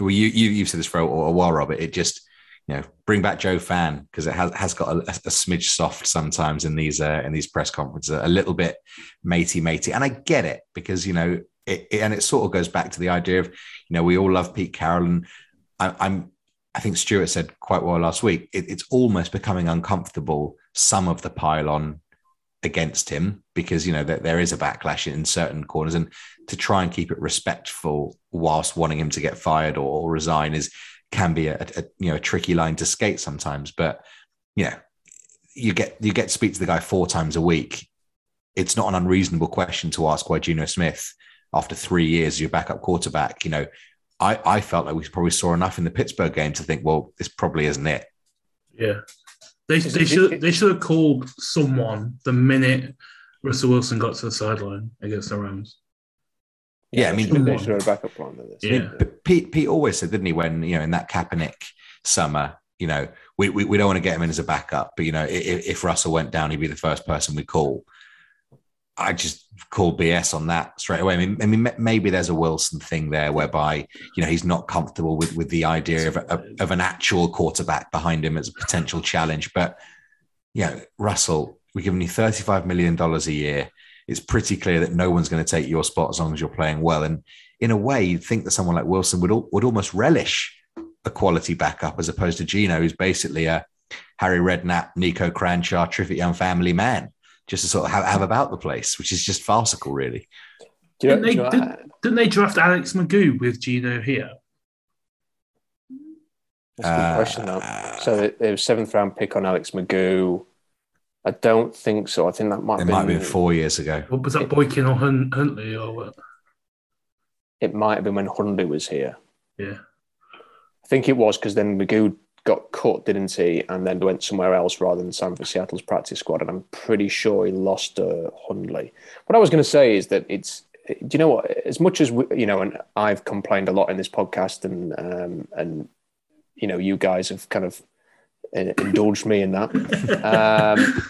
Well, you you you've said this for a, a while, Robert. It just you know bring back Joe Fann because it has has got a, a, smidge soft sometimes in these uh, in these press conferences, a little bit matey matey, and I get it because you know it, it, and it sort of goes back to the idea of you know we all love Pete Carroll and I, I'm I think Stuart said quite well last week. It, it's almost becoming uncomfortable some of the pylon against him because you know that there is a backlash in certain corners and to try and keep it respectful whilst wanting him to get fired or, resign is can be a, a, you know a tricky line to skate sometimes but yeah you get you get to speak to the guy four times a week. It's not an unreasonable question to ask why Geno Smith after three years your backup quarterback. You know I, I felt like we probably saw enough in the Pittsburgh game to think well this probably isn't it. Yeah. They, they should they should have called someone the minute Russell Wilson got to the sideline against the Rams. Yeah, I mean, they should have a backup plan this. Yeah. Pete, Pete always said, didn't he, when you know in that Kaepernick summer, you know, we, we, we don't want to get him in as a backup, but you know, if, if Russell went down, he'd be the first person we call. I just call BS on that straight away. I mean, I mean, maybe there's a Wilson thing there whereby you know he's not comfortable with with the idea of a, of an actual quarterback behind him as a potential challenge. But yeah, Russell, we're giving you thirty five million dollars a year. It's pretty clear that no one's going to take your spot as long as you're playing well. And in a way, you'd think that someone like Wilson would would almost relish a quality backup as opposed to Geno, who's basically a Harry Redknapp, Niko Kranjčar, terrific young family man just to sort of have, have about the place, which is just farcical, really. You know, didn't, they, you know, did, didn't they draft Alex McGough with Geno here? That's a good uh, question, though. So it was seventh round pick on Alex McGough. I don't think so. I think that might it have been, might have been four years ago. What was that Boykin or Hundley or what? It might have been when Hundley was here. Yeah. I think it was because then McGough got cut, didn't he? And then went somewhere else rather than San for Seattle's practice squad. And I'm pretty sure he lost to Hundley. What I was going to say is that it's, do you know what? As much as we, you know, and I've complained a lot in this podcast, and um, and you know, you guys have kind of uh, indulged me in that. Um,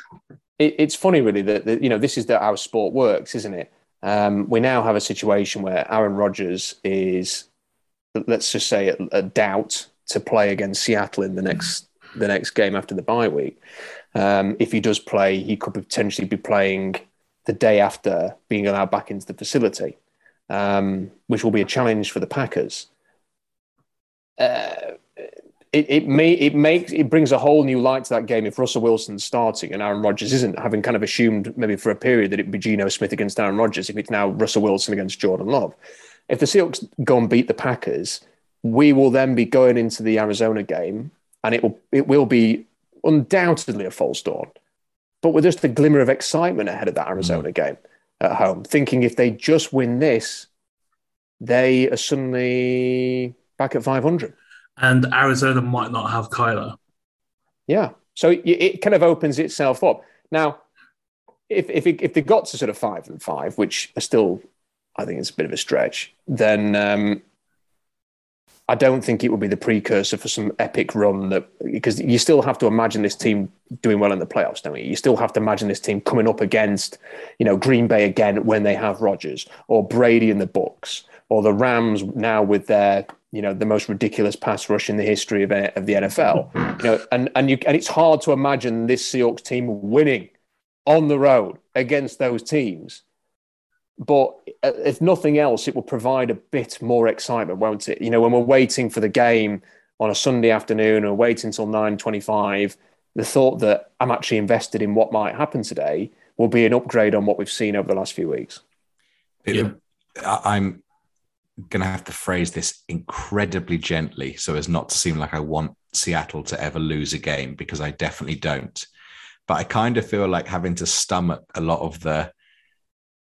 it, it's funny, really, that, that you know this is that how sport works, isn't it? Um, we now have a situation where Aaron Rodgers is, let's just say, a, a doubt to play against Seattle in the next the next game after the bye week. Um, if he does play, he could potentially be playing the day after being allowed back into the facility, um, which will be a challenge for the Packers. Uh, it, it may it makes it brings a whole new light to that game if Russell Wilson's starting and Aaron Rodgers isn't, having kind of assumed maybe for a period that it'd be Geno Smith against Aaron Rodgers. If it's now Russell Wilson against Jordan Love, if the Seahawks go and beat the Packers, we will then be going into the Arizona game, and it will it will be undoubtedly a false dawn, but with just a glimmer of excitement ahead of that Arizona mm. game at home, thinking if they just win this, they are suddenly back at 500. And Arizona might not have Kyler. Yeah, so it kind of opens itself up now. If if it, if they got to sort of five and five, which are still, I think it's a bit of a stretch, then um, I don't think it would be the precursor for some epic run that because you still have to imagine this team doing well in the playoffs, don't you? You still have to imagine this team coming up against, you know, Green Bay again when they have Rodgers or Brady in the Bucs or the Rams now with their, you know, the most ridiculous pass rush in the history of, of the NFL. You know, and and you and it's hard to imagine this Seahawks team winning on the road against those teams but uh, if nothing else, it will provide a bit more excitement, won't it? You know, when we're waiting for the game on a Sunday afternoon or waiting until nine twenty-five, the thought that I'm actually invested in what might happen today will be an upgrade on what we've seen over the last few weeks. Yeah. I'm going to have to phrase this incredibly gently so as not to seem like I want Seattle to ever lose a game because I definitely don't. But I kind of feel like having to stomach a lot of the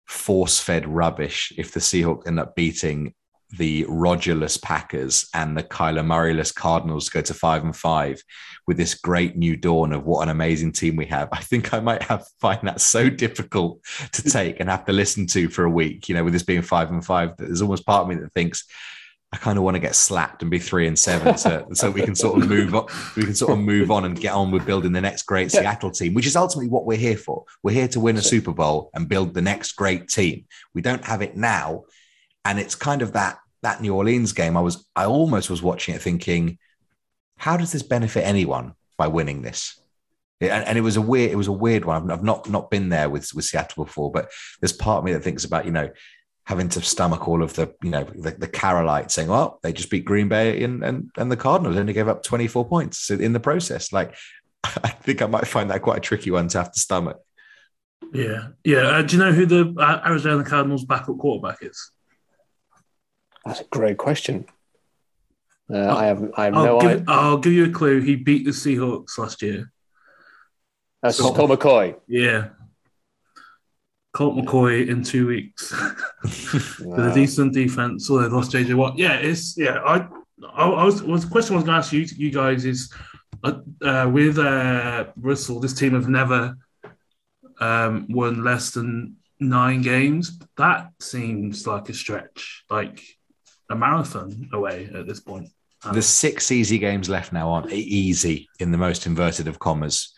force fed rubbish if the Seahawks end up beating the Rogerless Packers and the Kyler Murrayless Cardinals go to five and five with this great new dawn of what an amazing team we have. I think I might have find that so difficult to take and have to listen to for a week. You know, with this being five and five, there's almost part of me that thinks I kind of want to get slapped and be three and seven, so, so we can sort of move on. We can sort of move on and get on with building the next great. Seattle team, which is ultimately what we're here for. We're here to win a Super Bowl and build the next great team. We don't have it now, and it's kind of that that New Orleans game. I was I almost was watching it thinking, how does this benefit anyone by winning this? And, and it was a weird it was a weird one. I've, I've not not been there with with Seattle before, but there's part of me that thinks about you know having to stomach all of the, you know, the, the Carolite saying, well, they just beat Green Bay and, and, and the Cardinals only gave up 24 points in the process. Like, I think I might find that quite a tricky one to have to stomach. Yeah. Yeah. Uh, do you know who the uh, Arizona Cardinals backup quarterback is? That's a great question. Uh, oh, I have, I have I'll no give, idea. I'll give you a clue. He beat the Seahawks last year. That's Colt McCoy. Yeah. Colt McCoy in two weeks with a decent defense. So they lost JJ Watt. Yeah, it's yeah. I I, I was, was the question I was going to ask you you guys is uh, uh, with uh, Russell, this team have never um, won less than nine games. That seems like a stretch, like a marathon away at this point. Um, There's six easy games left now on easy in the most inverted of commas.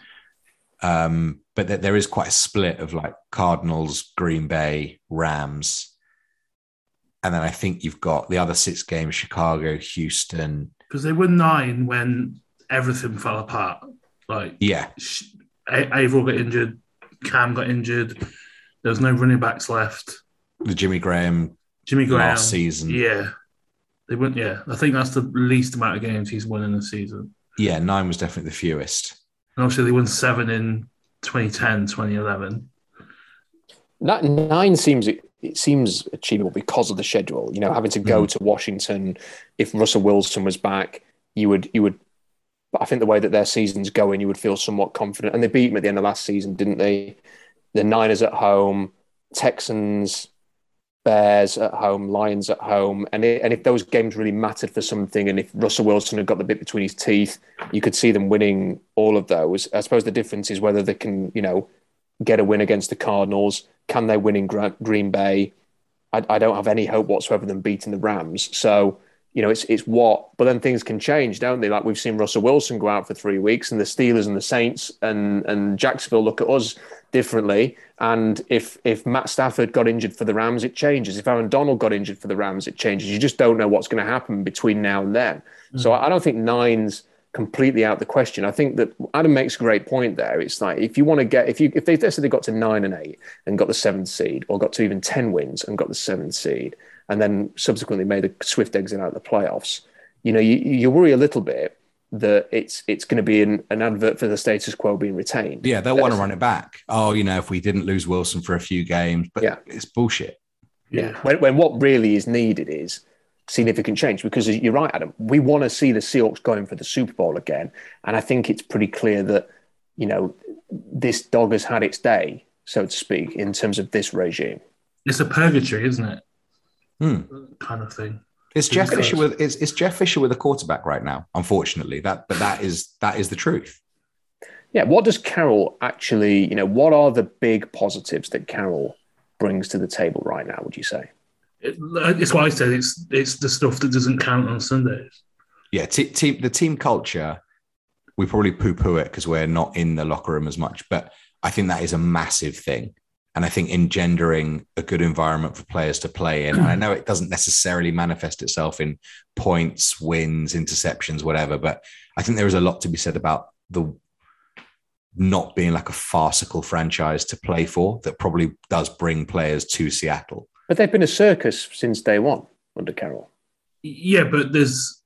Um, but that there is quite a split of like Cardinals, Green Bay, Rams. And then I think you've got the other six games Chicago, Houston. Because they were nine when everything fell apart. Like, yeah. Avril got injured, Cam got injured. There was no running backs left. The Jimmy Graham, Jimmy Graham last season. Yeah. They went, yeah. I think that's the least amount of games he's won in a season. Yeah, nine was definitely the fewest. And obviously, they won seven in 2010, 2011. That Nine seems it seems achievable because of the schedule. You know, having to go mm. to Washington. If Russell Wilson was back, you would you would. I think the way that their season's going, you would feel somewhat confident. And they beat them at the end of last season, didn't they? The Niners at home, Texans, Bears at home, Lions at home, and it, and if those games really mattered for something, and if Russell Wilson had got the bit between his teeth, you could see them winning all of those. I suppose the difference is whether they can, you know, get a win against the Cardinals. Can they win in Green Bay? I, I don't have any hope whatsoever them beating the Rams. So you know, it's it's what, but then things can change, don't they? Like we've seen Russell Wilson go out for three weeks, and the Steelers and the Saints and and Jacksonville look at us differently. And if if Matt Stafford got injured for the Rams, it changes. If Aaron Donald got injured for the Rams, it changes. You just don't know what's going to happen between now and then. Mm-hmm. So I don't think nine's completely out the question. I think that Adam makes a great point there. It's like if you want to get if you if they said they got to nine and eight and got the seventh seed, or got to even ten wins and got the seventh seed and then subsequently made a swift exit out of the playoffs, you know, you, you worry a little bit that it's it's going to be an, an advert for the status quo being retained. Yeah, they'll want to run it back. Oh, you know, if we didn't lose Wilson for a few games, but yeah. it's bullshit. Yeah, when, when what really is needed is significant change because you're right, Adam. We want to see the Seahawks going for the Super Bowl again, and I think it's pretty clear that you know this dog has had its day, so to speak, in terms of this regime. It's a purgatory, isn't it? Hmm. kind of thing. It's Jeff Fisher with it's, it's Jeff Fisher with a quarterback right now. Unfortunately, that but that is that is the truth. Yeah. What does Carroll actually? You know, what are the big positives that Carroll brings to the table right now? Would you say? It, it's why I said it's it's the stuff that doesn't count on Sundays. Yeah, t- team the team culture. We probably poo poo it because we're not in the locker room as much, but I think that is a massive thing and I think engendering a good environment for players to play in. And I know it doesn't necessarily manifest itself in points, wins, interceptions, whatever, but I think there is a lot to be said about the not being like a farcical franchise to play for that probably does bring players to Seattle. But they've been a circus since day one under Carroll. Yeah, but there's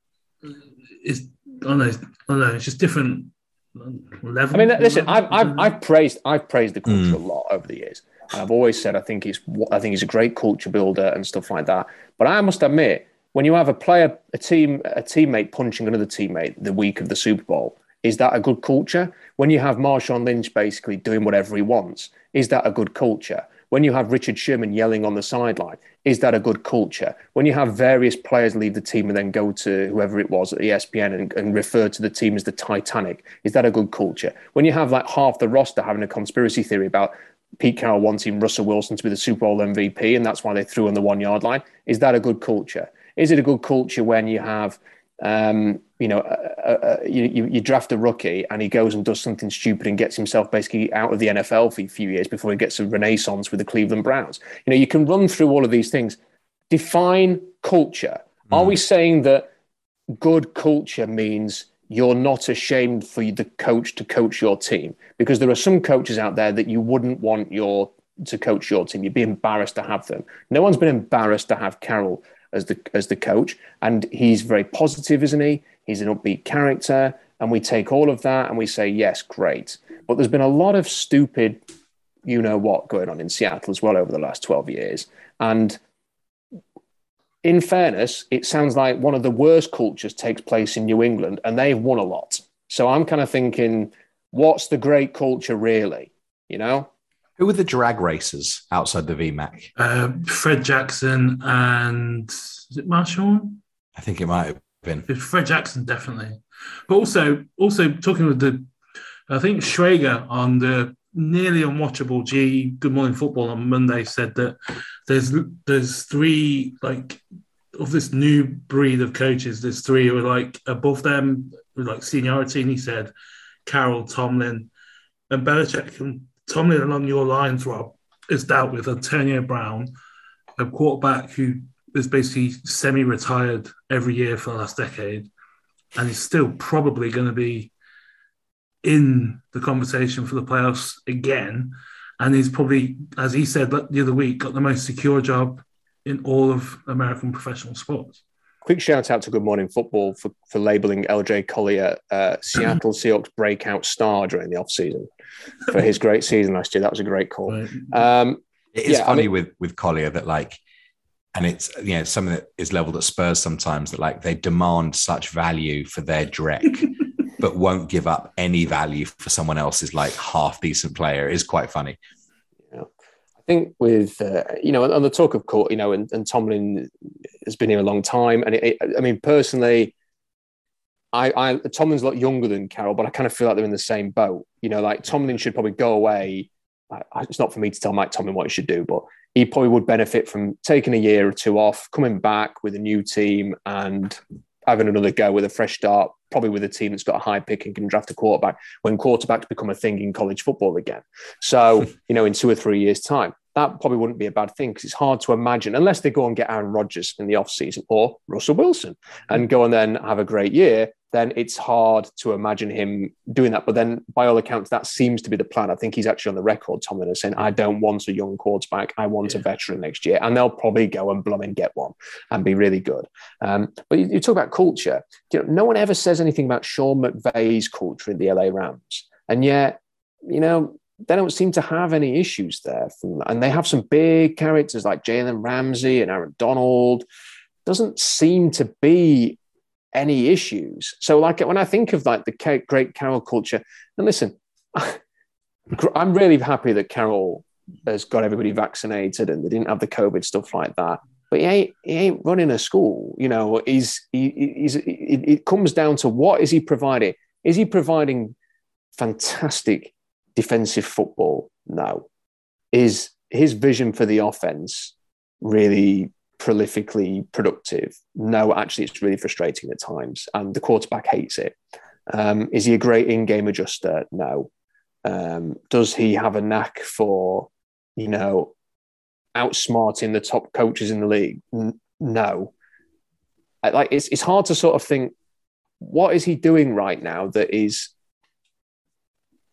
it's I don't know, I don't know, it's just different level. I mean, listen, I've, I've, I've praised I've praised the culture mm. a lot over the years. And I've always said I think he's I think he's a great culture builder and stuff like that. But I must admit, when you have a player, a team, a teammate punching another teammate the week of the Super Bowl, is that a good culture? When you have Marshawn Lynch basically doing whatever he wants, is that a good culture? When you have Richard Sherman yelling on the sideline, is that a good culture? When you have various players leave the team and then go to whoever it was at ESPN and, and refer to the team as the Titanic, is that a good culture? When you have like half the roster having a conspiracy theory about Pete Carroll wanting Russell Wilson to be the Super Bowl MVP, and that's why they threw on the one yard line. Is that a good culture? Is it a good culture when you have, um, you know, uh, uh, you, you, you draft a rookie and he goes and does something stupid and gets himself basically out of the NFL for a few years before he gets a renaissance with the Cleveland Browns? You know, you can run through all of these things. Define culture. Mm. Are we saying that good culture means you're not ashamed for the coach to coach your team because there are some coaches out there that you wouldn't want your to coach your team. You'd be embarrassed to have them. No one's been embarrassed to have Carroll as the as the coach, and he's very positive, isn't he? He's an upbeat character, and we take all of that and we say yes, great. But there's been a lot of stupid, you know what, going on in Seattle as well over the last twelve years, and in fairness, it sounds like one of the worst cultures takes place in New England, and they've won a lot. So I'm kind of thinking, what's the great culture really? You know? Who were the drag racers outside the VMAC? Uh, Fred Jackson and is it Marshawn? I think it might have been. Fred Jackson, definitely. But also, also talking with the, I think Schrager on the nearly unwatchable G Good Morning Football on Monday said that there's there's three like of this new breed of coaches. There's three who are like above them like seniority, and he said Carroll, Tomlin, and Belichick. And Tomlin along your lines, Rob, is dealt with Antonio Brown, a quarterback who is basically semi-retired every year for the last decade, and he's still probably going to be in the conversation for the playoffs again. And he's probably, as he said the other week, got the most secure job in all of American professional sports. Quick shout out to Good Morning Football for, for labeling LJ Collier uh, Seattle Seahawks breakout star during the offseason for his great season last year. That was a great call. Right. Um, it is yeah, funny I mean, with with Collier that like, and it's you know something that is leveled at Spurs sometimes that like they demand such value for their dreck but won't give up any value for someone else's like half decent player is quite funny. Yeah. I think with uh, you know on the talk of court, you know, and, and Tomlin has been here a long time, and it, it, I mean personally, I, I Tomlin's a lot younger than Carroll, but I kind of feel like they're in the same boat. You know, like Tomlin should probably go away. I, it's not for me to tell Mike Tomlin what he should do, but he probably would benefit from taking a year or two off, coming back with a new team, and having another go with a fresh start, probably with a team that's got a high pick and can draft a quarterback when quarterbacks become a thing in college football again. So, you know, in two or three years' time, that probably wouldn't be a bad thing because it's hard to imagine, unless they go and get Aaron Rodgers in the offseason or Russell Wilson and go and then have a great year, then it's hard to imagine him doing that. But then, by all accounts, that seems to be the plan. I think he's actually on the record, Tomlin, saying, I don't want a young quarterback. I want yeah. a veteran next year. And they'll probably go and blum and get one and be really good. Um, but you, you, talk about culture. You know, no one ever says anything about Sean McVay's culture in the LA Rams. And yet, you know, they don't seem to have any issues there. And they have some big characters like Jalen Ramsey and Aaron Donald. Doesn't seem to be any issues. So, like when I think of like the great Carroll culture, and listen, I'm really happy that Carroll has got everybody vaccinated and they didn't have the COVID stuff like that. But he ain't he ain't running a school. You know, he's he, he's it comes down to what is he providing? Is he providing fantastic defensive football? No. Is his vision for the offense really prolifically productive. No, actually, it's really frustrating at times, and the quarterback hates it. Um, is he a great in-game adjuster? No. Um, does he have a knack for, you know, outsmarting the top coaches in the league? N- no. Like it's it's hard to sort of think what is he doing right now that is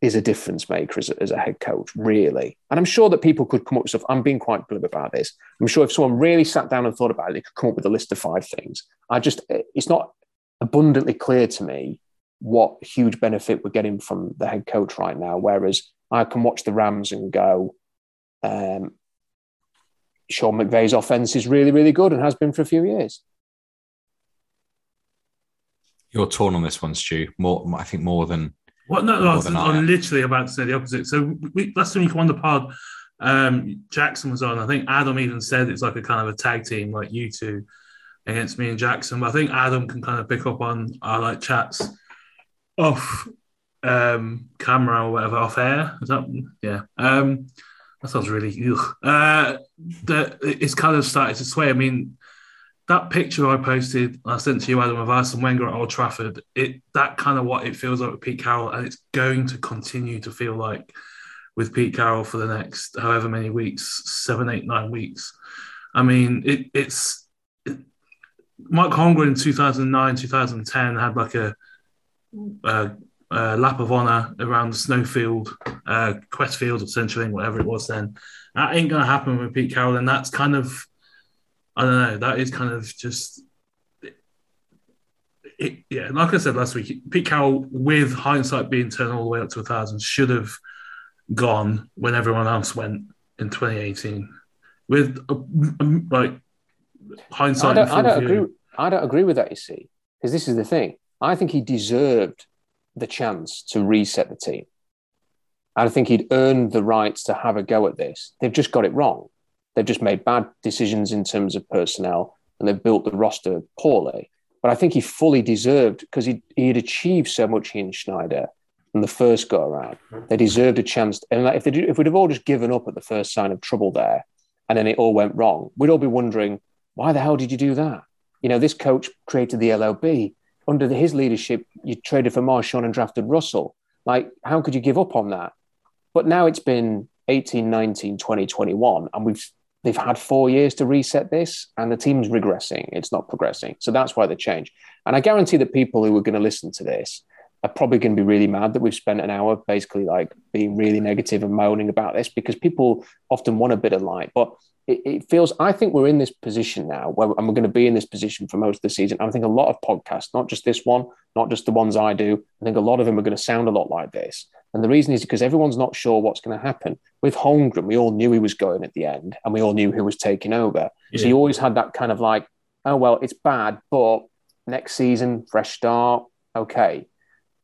is a difference maker as a, as a head coach, really. And I'm sure that people could come up with stuff. I'm being quite glib about this. I'm sure if someone really sat down and thought about it, they could come up with a list of five things. I just, it's not abundantly clear to me what huge benefit we're getting from the head coach right now. Whereas I can watch the Rams and go, um, Sean McVay's offense is really, really good and has been for a few years. You're torn on this one, Stu. More, I think, more than what? No, no I was, I'm literally about to say the opposite. So we, last time you won the pod, um, Jackson was on. I think Adam even said it's like a kind of a tag team, like you two against me and Jackson. But I think Adam can kind of pick up on our like chats off um, camera or whatever, off air. Is that yeah? Um, that sounds really ugh. Uh, that it's kind of started to sway. I mean, that picture I posted, I sent to you, Adam, of Arsene Wenger at Old Trafford. It that kind of what it feels like with Pete Carroll, and it's going to continue to feel like with Pete Carroll for the next however many weeks, seven, eight, nine weeks. I mean, it, it's it, Mike Holmgren in 2009, 2010 had like a, lap of honor around the snowfield, uh, Qwest Field or Central whatever it was then. That ain't going to happen with Pete Carroll, and that's kind of I don't know. That is kind of just. It, yeah, like I said last week, Pete Carroll, with hindsight being turned all the way up to a thousand, should have gone when everyone else went in 2018. With uh, like hindsight, I don't, I don't agree. I don't agree with that. You see, because this is the thing. I think he deserved the chance to reset the team. I think he'd earned the right to have a go at this. They've just got it wrong. They've just made bad decisions in terms of personnel and they've built the roster poorly. But I think he fully deserved because he he had achieved so much in Schneider in the first go around. They deserved a chance. And if they if we'd have all just given up at the first sign of trouble there, and then it all went wrong, we'd all be wondering why the hell did you do that? You know, this coach created the LOB under his leadership. You traded for Marshawn and drafted Russell. Like, how could you give up on that? But now it's been 18, 19, 20, 21, and we've they've had four years to reset this and the team's regressing. It's not progressing. So that's why they change. And I guarantee that people who are going to listen to this are probably going to be really mad that we've spent an hour basically like being really negative and moaning about this because people often want a bit of light. But it, it feels, I think we're in this position now where and we're going to be in this position for most of the season. I think a lot of podcasts, not just this one, not just the ones I do, I think a lot of them are going to sound a lot like this. And the reason is because everyone's not sure what's going to happen. With Holmgren, we all knew he was going at the end and we all knew who was taking over. Yeah. So you always had that kind of like, oh, well, it's bad, but next season, fresh start, okay.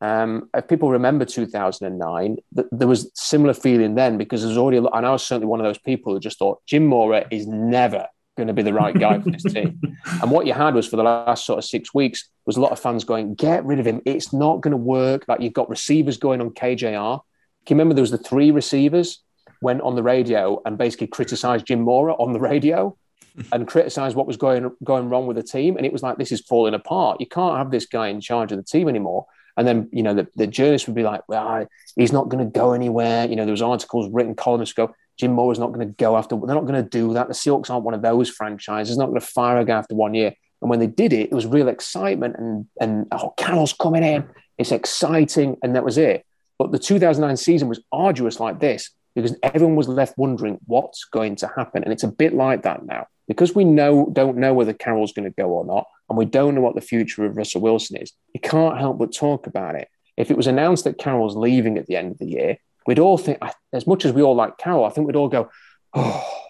Um, if people remember 2009, th- there was similar feeling then because there's already, lot, and I was certainly one of those people who just thought Jim Mora is never going to be the right guy for this team. And what you had was for the last sort of six weeks was a lot of fans going, get rid of him. It's not going to work. Like you've got receivers going on KJR. Can you remember there was the three receivers went on the radio and basically criticized Jim Mora on the radio and criticized what was going going wrong with the team. And it was like, this is falling apart. You can't have this guy in charge of the team anymore. And then, you know, the, the journalists would be like, well, he's not going to go anywhere. You know, there was articles written, columnists go, Jim Mora's not going to go after. They're not going to do that. The Seahawks aren't one of those franchises. Not going to fire a guy after one year. And when they did it, it was real excitement and and oh, Carroll's coming in. It's exciting, and that was it. But the 2009 season was arduous like this because everyone was left wondering what's going to happen, and it's a bit like that now because we know don't know whether Carroll's going to go or not, and we don't know what the future of Russell Wilson is. You can't help but talk about it. If it was announced that Carroll's leaving at the end of the year, we'd all think, as much as we all like Carroll, I think we'd all go, oh,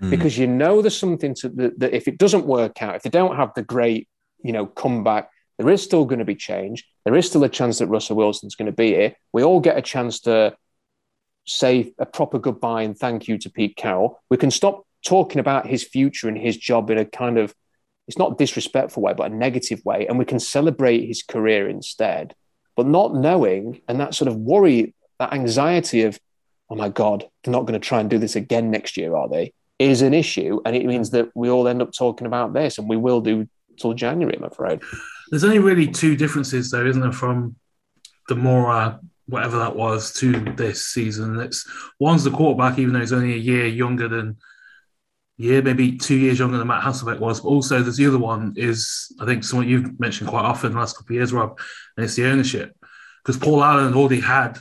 mm. because you know there's something to that, that if it doesn't work out, if they don't have the great, you know, comeback, there is still going to be change. There is still a chance that Russell Wilson's going to be here. We all get a chance to say a proper goodbye and thank you to Pete Carroll. We can stop talking about his future and his job in a kind of it's not disrespectful way, but a negative way, and we can celebrate his career instead. But not knowing and that sort of worry that anxiety of, oh my God, they're not going to try and do this again next year, are they? Is an issue. And it means that we all end up talking about this, and we will do till January, I'm afraid. There's only really two differences, though, isn't there, from the Mora, whatever that was, to this season. It's one's the quarterback, even though he's only a year younger than year, maybe two years younger than Matt Hasselbeck was. But also, there's the other one is I think someone you've mentioned quite often the last couple of years, Rob, and it's the ownership. Because Paul Allen already had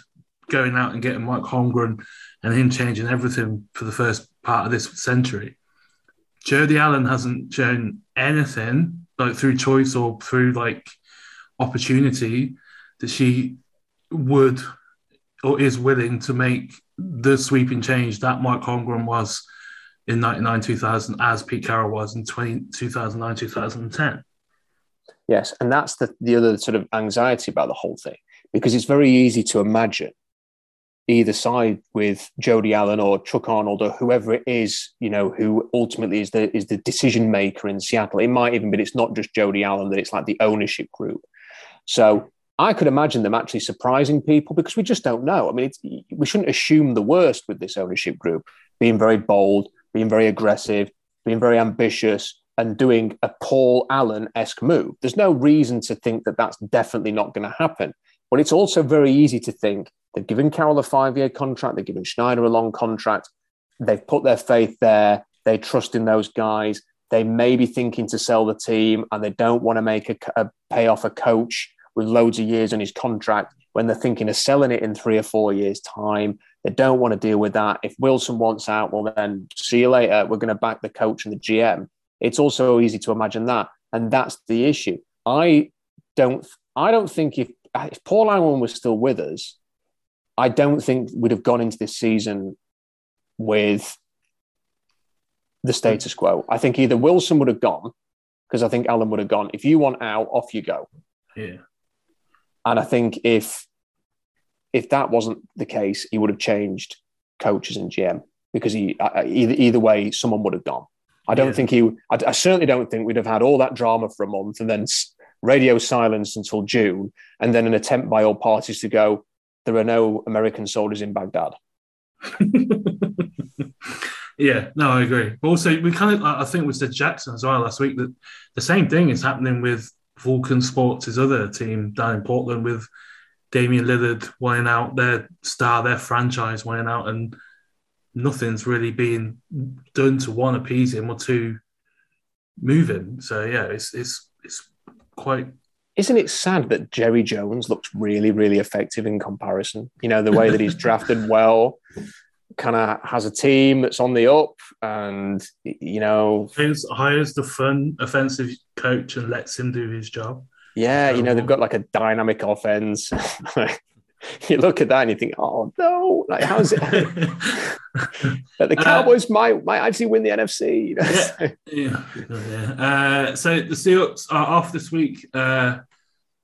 going out and getting Mike Holmgren and him changing everything for the first part of this century. Jody Allen hasn't shown anything like through choice or through like opportunity that she would or is willing to make the sweeping change that Mike Holmgren was in 99 2000 as Pete Carroll was in 20, 2009 2010. Yes, and that's the, the other sort of anxiety about the whole thing because it's very easy to imagine either side with Jody Allen or Chuck Arnold or whoever it is, you know, who ultimately is the is the decision maker in Seattle. It might even be it's not just Jody Allen, that it's like the ownership group. So I could imagine them actually surprising people because we just don't know. I mean, we shouldn't assume the worst with this ownership group being very bold, being very aggressive, being very ambitious, and doing a Paul Allen esque move. There's no reason to think that that's definitely not going to happen. But it's also very easy to think they've given Carroll a five year contract, they've given Schneider a long contract, they've put their faith there, they trust in those guys. They may be thinking to sell the team and they don't want to make a, a pay off a coach with loads of years on his contract when they're thinking of selling it in three or four years' time. They don't want to deal with that. If Wilson wants out, well, then see you later. We're going to back the coach and the GM. It's also easy to imagine that, and that's the issue. I don't. I don't think if if Paul Allen was still with us, I don't think we'd have gone into this season with the status quo. I think either Wilson would have gone because I think Allen would have gone. If you want out, off you go. Yeah. And I think if if that wasn't the case, he would have changed coaches and GM because he either either way someone would have gone. I don't yeah. think he. I, I, certainly don't think we'd have had all that drama for a month and then radio silence until June, and then an attempt by all parties to go. There are no American soldiers in Baghdad. yeah, no, I agree. But also, we kind of, I think we said Jackson as well last week that the same thing is happening with Vulcan Sports, his other team down in Portland, with Damian Lillard wanting out, their star, their franchise wanting out, and nothing's really being done to one appease him or two move him. So yeah, it's it's it's quite. Isn't it sad that Jerry Jones looks really, really effective in comparison? You know, the way that he's drafted well, kind of has a team that's on the up, and you know, hires, hires the fun offensive coach and lets him do his job. Yeah, you know, they've got like a dynamic offense. you look at that and you think, oh no, like how's it? the uh, Cowboys uh, might might actually win the NFC. You know? yeah, yeah. Uh, so the Seahawks are off this week. Uh,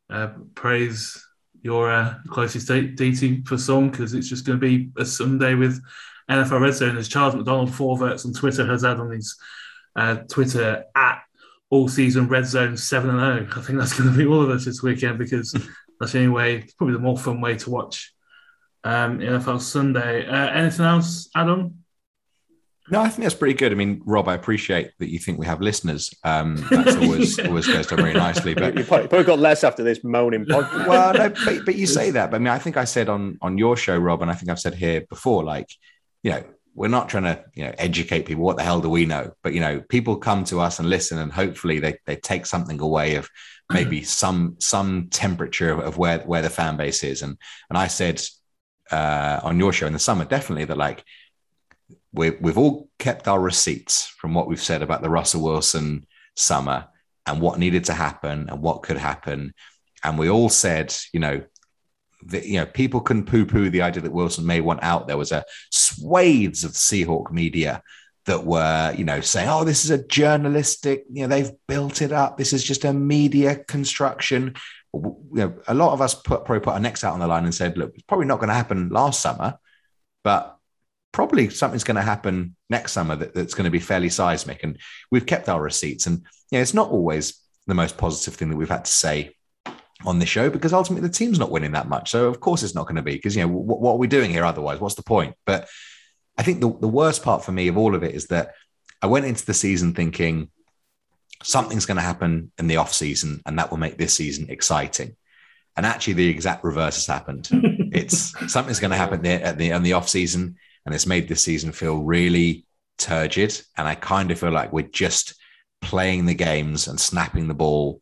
uh praise your uh, closest DT for some because it's just going to be a Sunday with NFL Red Zone. As Charles McDonald Forverts on Twitter has had on his Twitter at all season Red Zone seven and zero. I think that's going to be all of us this weekend because that's the only way. It's probably the more fun way to watch um, NFL Sunday. Uh, anything else, Adam? No, I think that's pretty good. I mean, Rob, I appreciate that you think we have listeners. Um, that's always always goes down very nicely. But you probably, probably got less after this moaning podcast. well, no, but, but you say that. But I mean, I think I said on on your show, Rob, and I think I've said here before, like, you know, we're not trying to you know educate people. What the hell do we know? But you know, people come to us and listen, and hopefully they they take something away of maybe some some temperature of where where the fan base is. And and I said uh, on your show in the summer, definitely that like we we've all kept our receipts from what we've said about the Russell Wilson summer and what needed to happen and what could happen. And we all said, you know, that you know, people can poo-poo the idea that Wilson may want out. There was a swathes of Seahawk media that were, you know, saying, "Oh, this is a journalistic, you know, they've built it up. This is just a media construction." You know, a lot of us put probably put our necks out on the line and said, "Look, it's probably not going to happen last summer, but probably something's going to happen next summer that, that's going to be fairly seismic." And we've kept our receipts, and you know, it's not always the most positive thing that we've had to say on the show because ultimately the team's not winning that much. So of course it's not going to be because you know what, what, are we doing here otherwise? What's the point? But I think the, the worst part for me of all of it is that I went into the season thinking something's going to happen in the off season and that will make this season exciting. And actually, the exact reverse has happened. it's something's going to happen there at the in the off season, and it's made this season feel really turgid. And I kind of feel like we're just playing the games and snapping the ball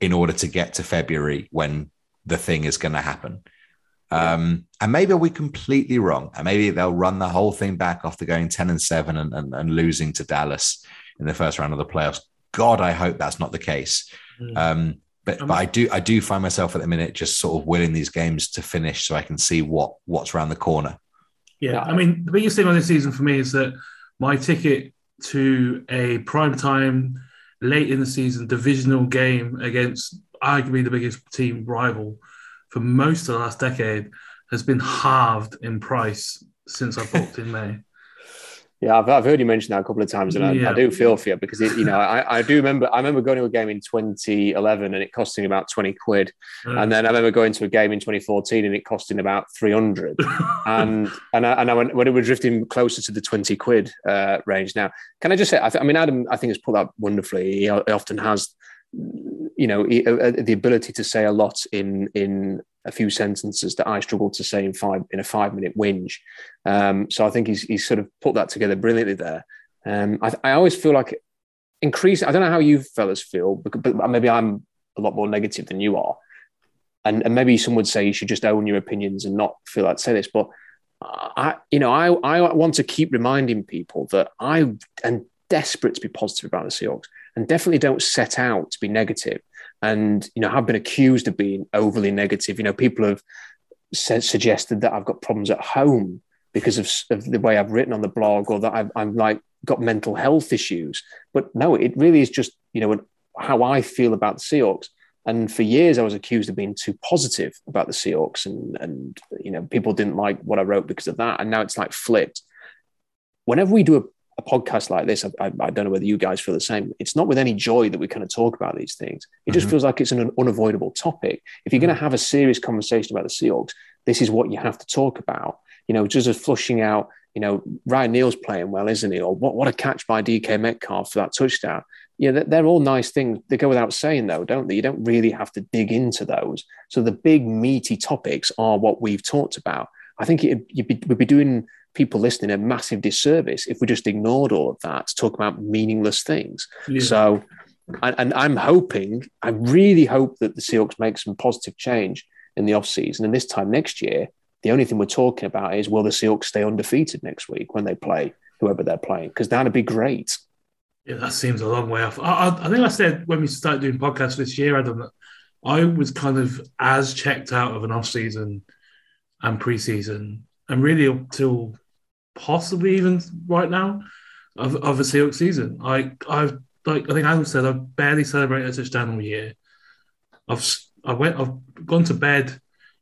in order to get to February when the thing is going to happen. Um, and maybe we're completely wrong. And maybe they'll run the whole thing back after going 10 and 7 and, and, and losing to Dallas in the first round of the playoffs. God, I hope that's not the case. Mm. Um, but, but I do I do find myself at the minute just sort of willing these games to finish so I can see what what's around the corner. Yeah, I mean the biggest thing on this season for me is that my ticket to a prime time late in the season divisional game against arguably the biggest team rival for most of the last decade has been halved in price since I booked in May. Yeah, I've, I've heard you mention that a couple of times, and I, Yeah. I do feel for you because it, you know I, I do remember I remember going to a game in 2011 and it costing about 20 quid, and then I remember going to a game in 2014 and it costing about 300, and and I, and I went, when it was drifting closer to the 20 quid uh, range. Now, can I just say, I, th- I mean, Adam, I think has put that wonderfully. He, he often has, you know, he, uh, the ability to say a lot in in a few sentences that I struggled to say in five in a five minute whinge. Um, so I think he's he's sort of put that together brilliantly there. Um, I, I always feel like increase. I don't know how you fellas feel, but, but maybe I'm a lot more negative than you are. And, and maybe some would say you should just own your opinions and not feel like say this. But I, you know, I, I want to keep reminding people that I am desperate to be positive about the Seahawks and definitely don't set out to be negative. And, you know, I've been accused of being overly negative. You know, people have said, suggested that I've got problems at home because of, of the way I've written on the blog or that I've, I'm like got mental health issues. But no, it really is just, you know, how I feel about the Seahawks. And for years, I was accused of being too positive about the Seahawks, and and you know people didn't like what I wrote because of that. And now it's like flipped. Whenever we do a, podcast like this, I, I, don't know whether you guys feel the same. It's not with any joy that we kind of talk about these things. It just mm-hmm. feels like it's an unavoidable topic. If you're going to have a serious conversation about the Seahawks, this is what you have to talk about. You know, just as flushing out. You know, Ryan Neal's playing well, isn't he? Or what? What a catch by DK Metcalf for that touchdown yeah, they're all nice things. They go without saying, though, don't they? You don't really have to dig into those. So the big meaty topics are what we've talked about. I think it, you'd be, we'd be doing people listening a massive disservice if we just ignored all of that to talk about meaningless things. Yeah. So, and, and, I'm hoping, I really hope that the Seahawks make some positive change in the offseason. And this time next year, the only thing we're talking about is will the Seahawks stay undefeated next week when they play whoever they're playing? Because that'd be great. Yeah, that seems a long way off. I, I, I, think I said when we started doing podcasts this year, Adam, that I was kind of as checked out of an off season and preseason, and really up till possibly even right now of, of a Seahawks season. I I've like I think Adam said, I've barely celebrated a touchdown all year. I've I went I've gone to bed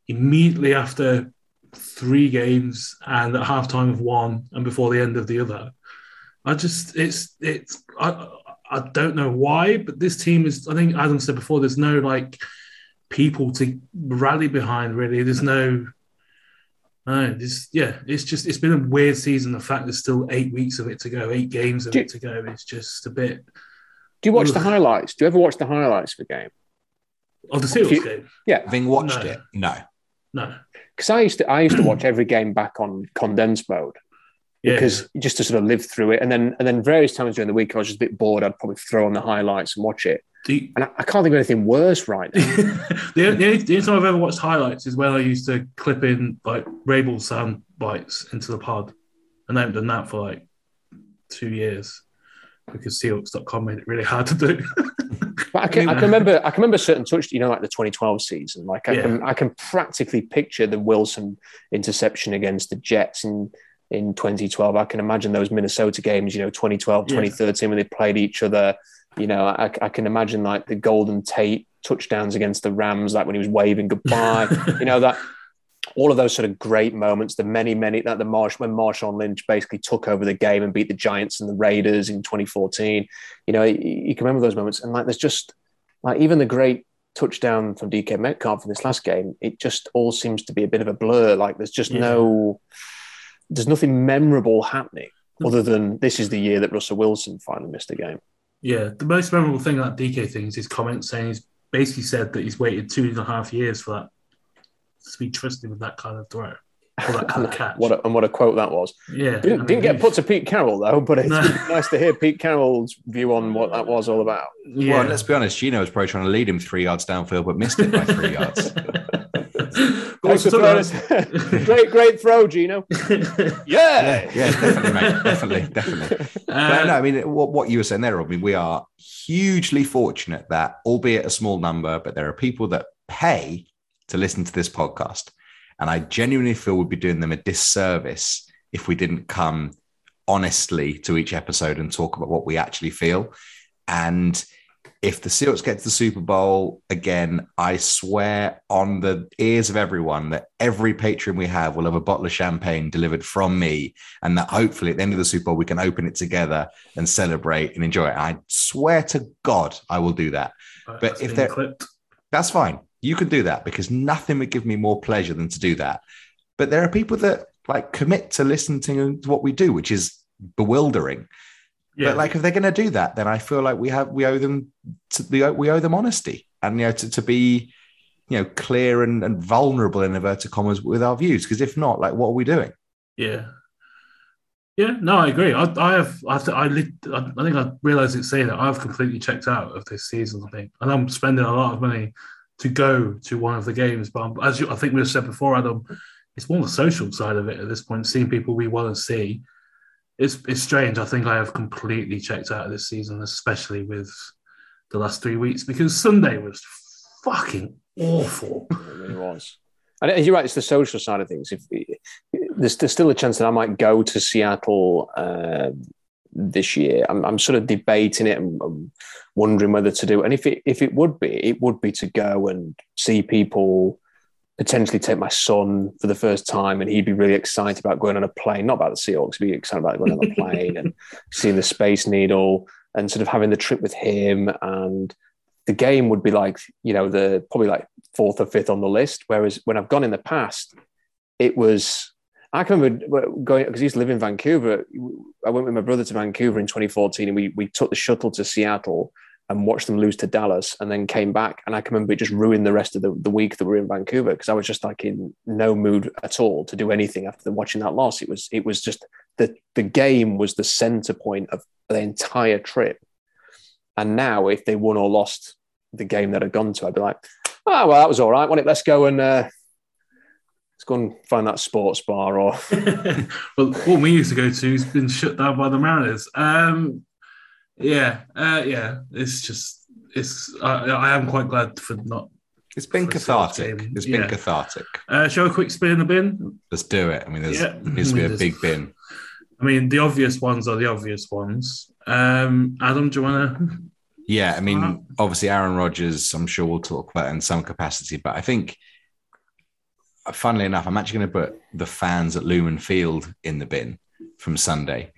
immediately after three games and at halftime of one and before the end of the other. I just it's it's I I don't know why, but this team is. I think Adam said before. There's no like people to rally behind. Really, there's no. Uh, no, this yeah, it's just it's been a weird season. The fact there's still eight weeks of it to go, eight games of do, it to go. It's just a bit. Do you watch ugh. the highlights? Do you ever watch the highlights of the game? Of the Seahawks you, game? Yeah, having watched no. it, no, no. Because I used to I used to watch every game back on condensed mode because yeah. just to sort of live through it. And then and then various times during the week, I was just a bit bored. I'd probably throw on the highlights and watch it. You, and I, I, can't think of anything worse right now. the, the, only, the, only, time I've ever watched highlights is when I used to clip in like Rabel sound bites into the pod. And I haven't done that for like two years because Seahawks.com made it really hard to do. but I can, I can remember I can remember certain touch, you know, like the 2012 season. Like I yeah. can I can practically picture the Wilson interception against the Jets and in 2012. I can imagine those Minnesota games, you know, 2012, 2013, yeah. when they played each other. You know, I, I, can imagine like the Golden Tate touchdowns against the Rams, like when he was waving goodbye. you know that all of those sort of great moments. The many, many that the Marsh when Marshawn Lynch basically took over the game and beat the Giants and the Raiders in 2014. You know, you, you can remember those moments, and like there's just like even the great touchdown from DK Metcalf in this last game. It just all seems to be a bit of a blur. Like there's just yeah. no there's nothing memorable happening other than this is the year that Russell Wilson finally missed a game. Yeah, the most memorable thing about DK thing is his comment saying he's basically said that he's waited two and a half years for that to be trusted with that kind of throw. Or that kind of catch. what a, and what a quote that was. Yeah. Didn't, I mean, didn't get put to Pete Carroll, though, but it's no. nice to hear Pete Carroll's view on what that was all about. Yeah. Well, let's be honest, Geno was probably trying to lead him three yards downfield, but missed it by three yards. great, great throw, Geno. yeah. yeah, yeah, definitely, mate. Definitely, definitely. Uh, no, I mean, what, what you were saying there, Robin, we are hugely fortunate that, albeit a small number, but there are people that pay to listen to this podcast. And I genuinely feel we'd be doing them a disservice if we didn't come honestly to each episode and talk about what we actually feel. And if the Seahawks get to the Super Bowl again, I swear on the ears of everyone that every patron we have will have a bottle of champagne delivered from me, and that hopefully at the end of the Super Bowl we can open it together and celebrate and enjoy it. I swear to God, I will do that. But that's if they're- clipped. That's fine. You can do that because nothing would give me more pleasure than to do that. But there are people that like commit to listening to what we do, which is bewildering. Yeah, But like, if they're going to do that, then I feel like we have we owe them to, we owe, we owe them honesty and you know to, to be you know clear and, and vulnerable in inverted commas with our views. Because if not, like, what are we doing? Yeah. Yeah, no, I agree. I, I have, I, I, lit- I I think I realized it saying that I've completely checked out of this season. I think, and I'm spending a lot of money to go to one of the games. But I'm- as you, I think we've said before, Adam, it's more the social side of it at this point. Seeing people we want to see, it's it's strange. I think I have completely checked out of this season, especially with the last three weeks, because Sunday was fucking awful. It really was. And you're right, it's the social side of things. If there's, there's still a chance that I might go to Seattle um this year, I'm, I'm sort of debating it and I'm wondering whether to do. And if it if it would be, it would be to go and see people. Potentially take my son for the first time, and he'd be really excited about going on a plane. Not about the Seahawks, he'd be excited about going on a plane and seeing the Space Needle and sort of having the trip with him. And the game would be like, you know, the probably like fourth or fifth on the list. Whereas when I've gone in the past, it was. I can remember going because I used to live in Vancouver. I went with my brother to Vancouver in 2014, and we we took the shuttle to Seattle and watched them lose to Dallas, and then came back. And I can remember it just ruined the rest of the, the week that we were in Vancouver because I was just like in no mood at all to do anything after watching that loss. It was it was just the the game was the center point of the entire trip. And now, if they won or lost the game that I'd gone to, I'd be like, oh, well, that was all right. Well, let's go and uh, let's go and find that sports bar or well, what we used to go to has been shut down by the Mariners. Um, yeah, uh, yeah, it's just it's. I, I am quite glad for not. It's been For a Seahawks cathartic. It's been yeah. cathartic. Uh, show a quick spin in the bin. Let's do it. I mean, there's Yeah. needs to be I a mean, big bin. I mean, the obvious ones are the obvious ones. Um, Adam, do you want to? Yeah, I mean, obviously Aaron Rodgers, I'm sure we'll talk about in some capacity, but I think, uh, funnily enough, I'm actually going to put the fans at Lumen Field in the bin from Sunday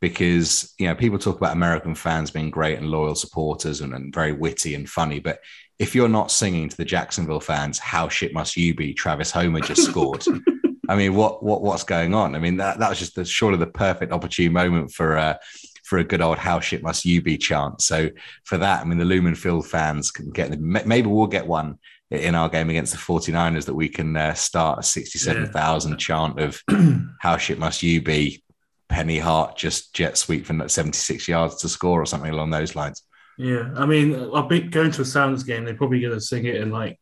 because, you know, people talk about American fans being great and loyal supporters and, and very witty and funny, but if you're not singing to the Jacksonville fans, how shit must you be? Travis Homer just scored. I mean, what what what's going on? I mean, that, that was just the, surely the perfect opportune moment for uh, for a good old "How shit must you be" chant. So for that, I mean, the Lumen Field fans can get maybe we'll get one in our game against the 49ers that we can uh, start a 67,000 chant of "How shit must you be." Penny Hart just jet sweep for 76 yards to score or something along those lines. Yeah, I mean, I'll be going to a Sounds game. They're probably going to sing it in like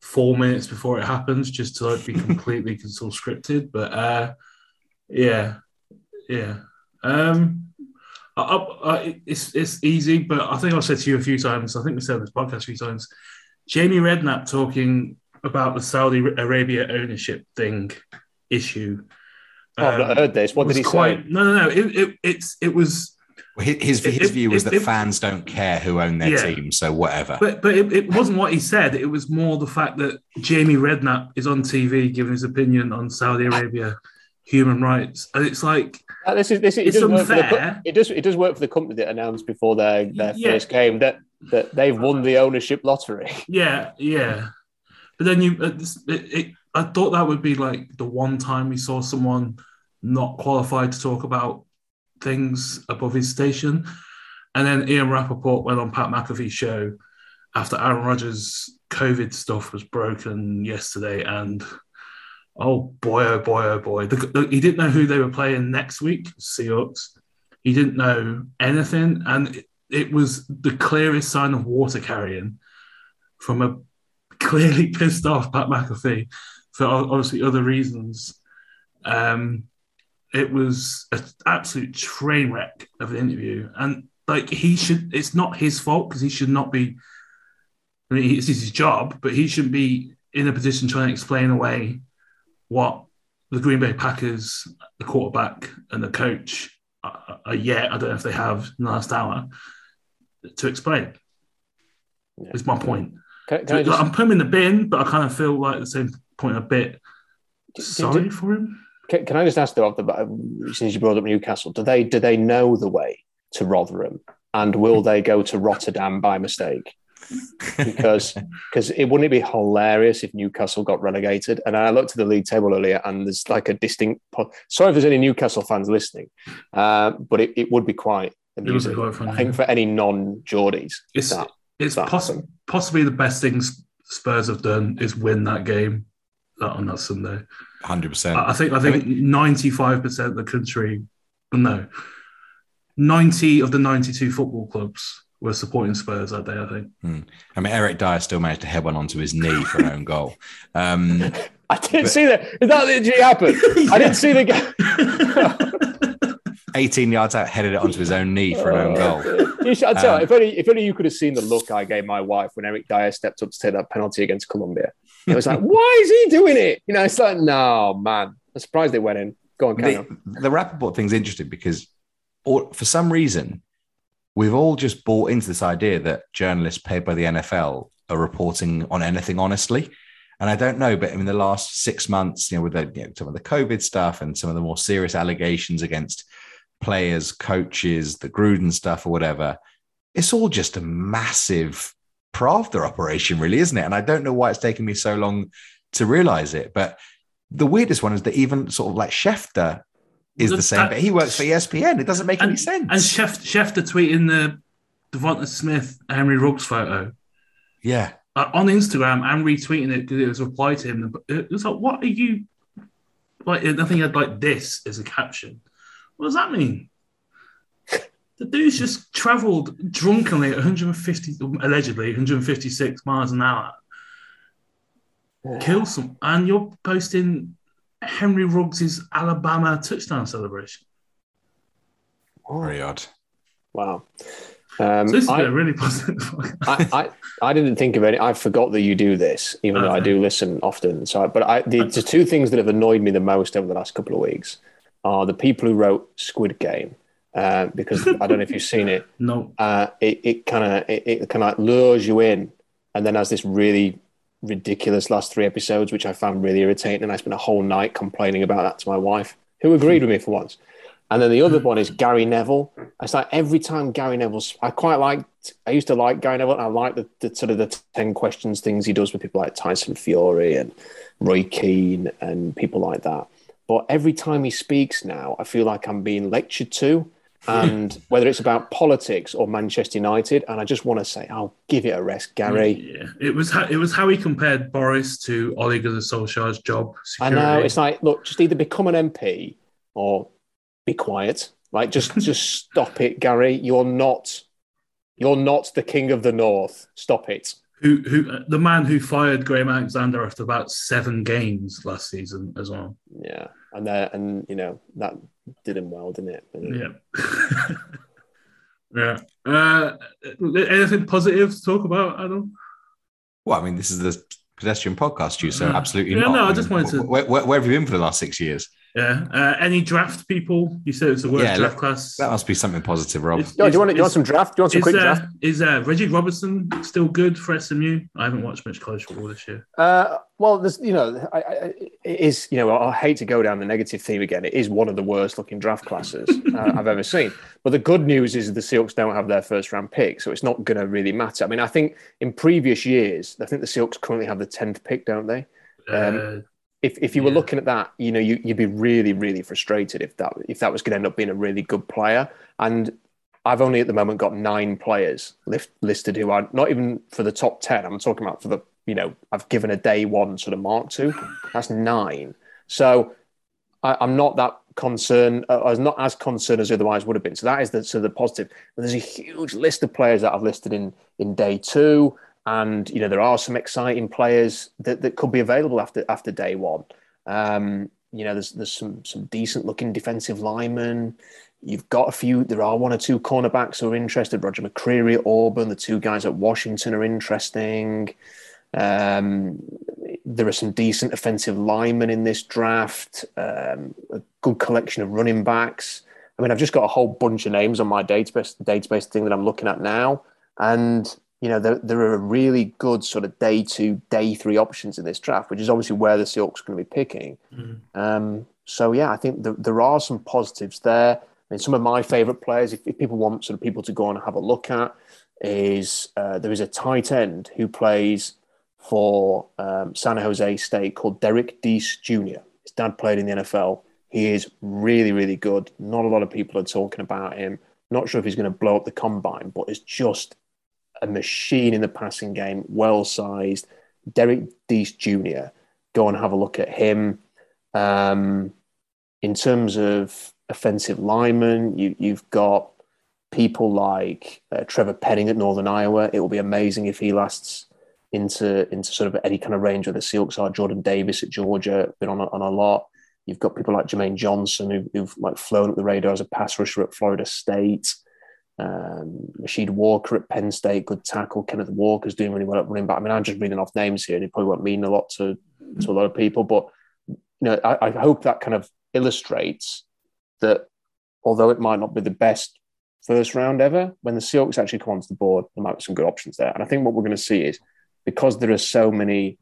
four minutes before it happens, just to like be completely of scripted. But uh, yeah, yeah. Um, I, I, I, it's it's easy, but I think I've said to you a few times. I think we said this podcast a few times. Jamie Redknapp talking about the Saudi Arabia ownership thing issue. Oh, I've not heard this. What was did he quite, say? No, no, no. It, it, it's it was His, his, If- view was if- that if- fans don't care who own their Yeah. team, so whatever. But but it, it wasn't what he said. It was more the fact that Jamie Redknapp is on TV giving his opinion on Saudi Arabia human rights, and it's like Uh, this is this. Is, it, It's does work for the, unfair. it does it does work for the company that announced before their their Yeah. first game that that they've won the ownership lottery. yeah, yeah. But then you, uh, it, it, I thought that would be like the one time we saw someone not qualified to talk about things above his station, and then Ian Rapoport went on Pat McAfee's show after Aaron Rodgers' COVID stuff was broken yesterday, and oh boy, oh boy, oh boy, the, the, he didn't know who they were playing next week, Seahawks. He didn't know anything, and it, it was the clearest sign of water carrying from a clearly pissed off Pat McAfee for obviously other reasons. Um, it was an absolute train wreck of an interview, and like he should, it's not his fault because he should not be. I mean, it's his job, but he shouldn't be in a position trying to explain away what the Green Bay Packers, the quarterback, and the coach are, are yet. I don't know if they have in the last hour to explain. Yeah. Is my point. Can, can just... I'm putting him in the bin, but I kind of feel like at the same point a bit sorry do, for him. Can, can, I just ask though, since you brought up Newcastle, do they do they know the way to Rotherham, and will they go to Rotterdam by mistake? because because it wouldn't it be hilarious if Newcastle got relegated? And I looked at the league table earlier, and there's like a distinct. Sorry if there's any Newcastle fans listening, uh, but it, it would be quite amusing. Be quite I think for any non-Geordies, it's that, it's that poss- possibly the best things Spurs have done is win that game that on that Sunday. Hundred percent. I think I think ninety five percent of the country, no, ninety of the ninety two football clubs were supporting Spurs that day. I think. Hmm. I mean, Eric Dier still managed to head one onto his knee for an own goal. Um, I didn't but, see that. Is that literally happened? yeah. I didn't see the game. 18 yards out, headed it onto his own knee for an own oh, goal. You should, I'd um, if only if only you could have seen the look I gave my wife when Eric Dier stepped up to take that penalty against Colombia. It was like, why is he doing it? You know, it's like, no, man. I'm surprised they went in. Go on, the, on. the Rapoport thing's interesting because, or, for some reason, we've all just bought into this idea that journalists paid by the NFL are reporting on anything honestly. And I don't know, but in the last six months, you know, with the, you know, some of the COVID stuff and some of the more serious allegations against players, coaches, the Gruden stuff or whatever, it's all just a massive Pravda operation, really, isn't it? And I don't know why it's taken me so long to realize it. But the weirdest one is that even sort of like Schefter is the, the same, that, but he works for ESPN. It doesn't make and, any sense. And Schefter, Schefter tweeting the Devonta Smith Henry Ruggs photo. Yeah. Uh, on Instagram and retweeting it because it was reply to him. It was like, what are you like? Nothing had like this as a caption. What does that mean? The dude's just travelled drunkenly at 150, allegedly 156 miles an hour. Yeah. Kill some, and you're posting Henry Ruggs' Alabama touchdown celebration. Very odd. Wow. Um, so this is I, really positive. I, I, I, didn't think of any. I forgot that you do this, even okay. though I do listen often. So, but I, the, the two things that have annoyed me the most over the last couple of weeks are the people who wrote Squid Game uh, because I don't know if you've seen it. No. Uh, it it kind of it, it kind of lures you in, and then has this really ridiculous last three episodes, which I found really irritating, and I spent a whole night complaining about that to my wife, who agreed with me for once. And then the other one is Gary Neville. It's like every time Gary Neville, I quite liked. I used to like Gary Neville. And I like the, the, sort of the ten questions things he does with people like Tyson Fury and Roy Keane and people like that. But every time he speaks now, I feel like I'm being lectured to and whether it's about politics or Manchester United. And I just want to say, I'll give it a rest, Gary. Mm, yeah, it was how, it was how he compared Boris to Ole Gunnar Solskjaer's job. Security. I know it's like, look, just either become an MP or be quiet. Like, just just stop it, Gary. You're not you're not the king of the north. Stop it. Who who the man who fired Graham Alexander after about seven games last season as well. Yeah, and there and you know that did him well, didn't it? Yeah. yeah. Uh, anything positive to talk about, Adam? Well, I mean, this is the pedestrian podcast, you so absolutely yeah, not. No, I, I just wanted to. Where, where, where, have you been for the last six years? Yeah. Uh, any draft people? You said it's a worst yeah, draft class. That must be something positive, Rob. Is, no, do you want, do you want some draft? Do you want some quick uh, draft? Is uh, Reggie Roberson still good for SMU? I haven't watched much college football this year. Uh, well, there's, you know, I, I, it is, you know, I hate to go down the negative theme again. It is one of the worst looking draft classes uh, I've ever seen. But the good news is the Seahawks don't have their first round pick, so it's not going to really matter. I mean, I think in previous years, I think the Seahawks currently have the 10th pick, don't they? Um, uh, if, if you were yeah. looking at that, you know, you, would be really, really frustrated if that if that was going to end up being a really good player. And I've only at the moment got nine players lift, listed who are not even for the top ten. I'm talking about for the you know I've given a day one sort of mark to. That's nine. So I, am not that concerned. Uh, I was not as concerned as otherwise would have been. So that is the so the positive. But there's a huge list of players that I've listed in in day two. And you know there are some exciting players that, that could be available after after day one. Um, you know there's there's some some decent looking defensive linemen. You've got a few. There are one or two cornerbacks who are interested. Roger McCreary Auburn. The two guys at Washington are interesting. Um, there are some decent offensive linemen in this draft. Um, a good collection of running backs. I mean, I've just got a whole bunch of names on my database database thing that I'm looking at now, and you know, there, there are really good sort of day two, day three options in this draft, which is obviously where the Seahawks are going to be picking. Mm. Um, so, yeah, I think the, there are some positives there. I mean, some of my favorite players, if, if, people want sort of people to go and have a look at, is uh, there is a tight end who plays for um, San Jose State called Derrick Deese Jr. His dad played in the NFL. He is really, really good. Not a lot of people are talking about him. Not sure if he's going to blow up the combine, but it's just a machine in the passing game, well sized. Derrick Deese Jr. Go and have a look at him. Um, in terms of offensive linemen, you, you've got people like uh, Trevor Penning at Northern Iowa. It will be amazing if he lasts into into sort of any kind of range where the Seahawks are. Jordan Davis at Georgia been on a, on a lot. You've got people like Jermaine Johnson who, who've like flown up the radar as a pass rusher at Florida State. Um, Rasheed Walker at Penn State, good tackle. Kenneth Walker's doing really well at running back. I mean, I'm just reading off names here, and it probably won't mean a lot to to a lot of people, but you know, I, I hope that kind of illustrates that although it might not be the best first round ever, when the Seahawks actually come onto the board, there might be some good options there. And I think what we're going to see is because there are so many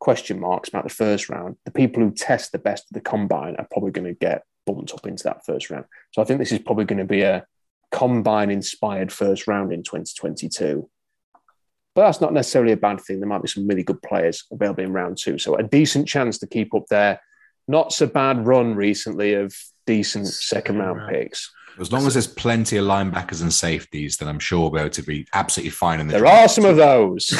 question marks about the first round, the people who test the best of the combine are probably going to get bumped up into that first round. So I think this is probably going to be a combine inspired first round in 2022. But that's not necessarily a bad thing. There might be some really good players available in round two. So a decent chance to keep up their not so bad run recently of decent second round picks. As long as there's plenty of linebackers and safeties, then I'm sure we'll be able to be absolutely fine in the There draft. are some of those.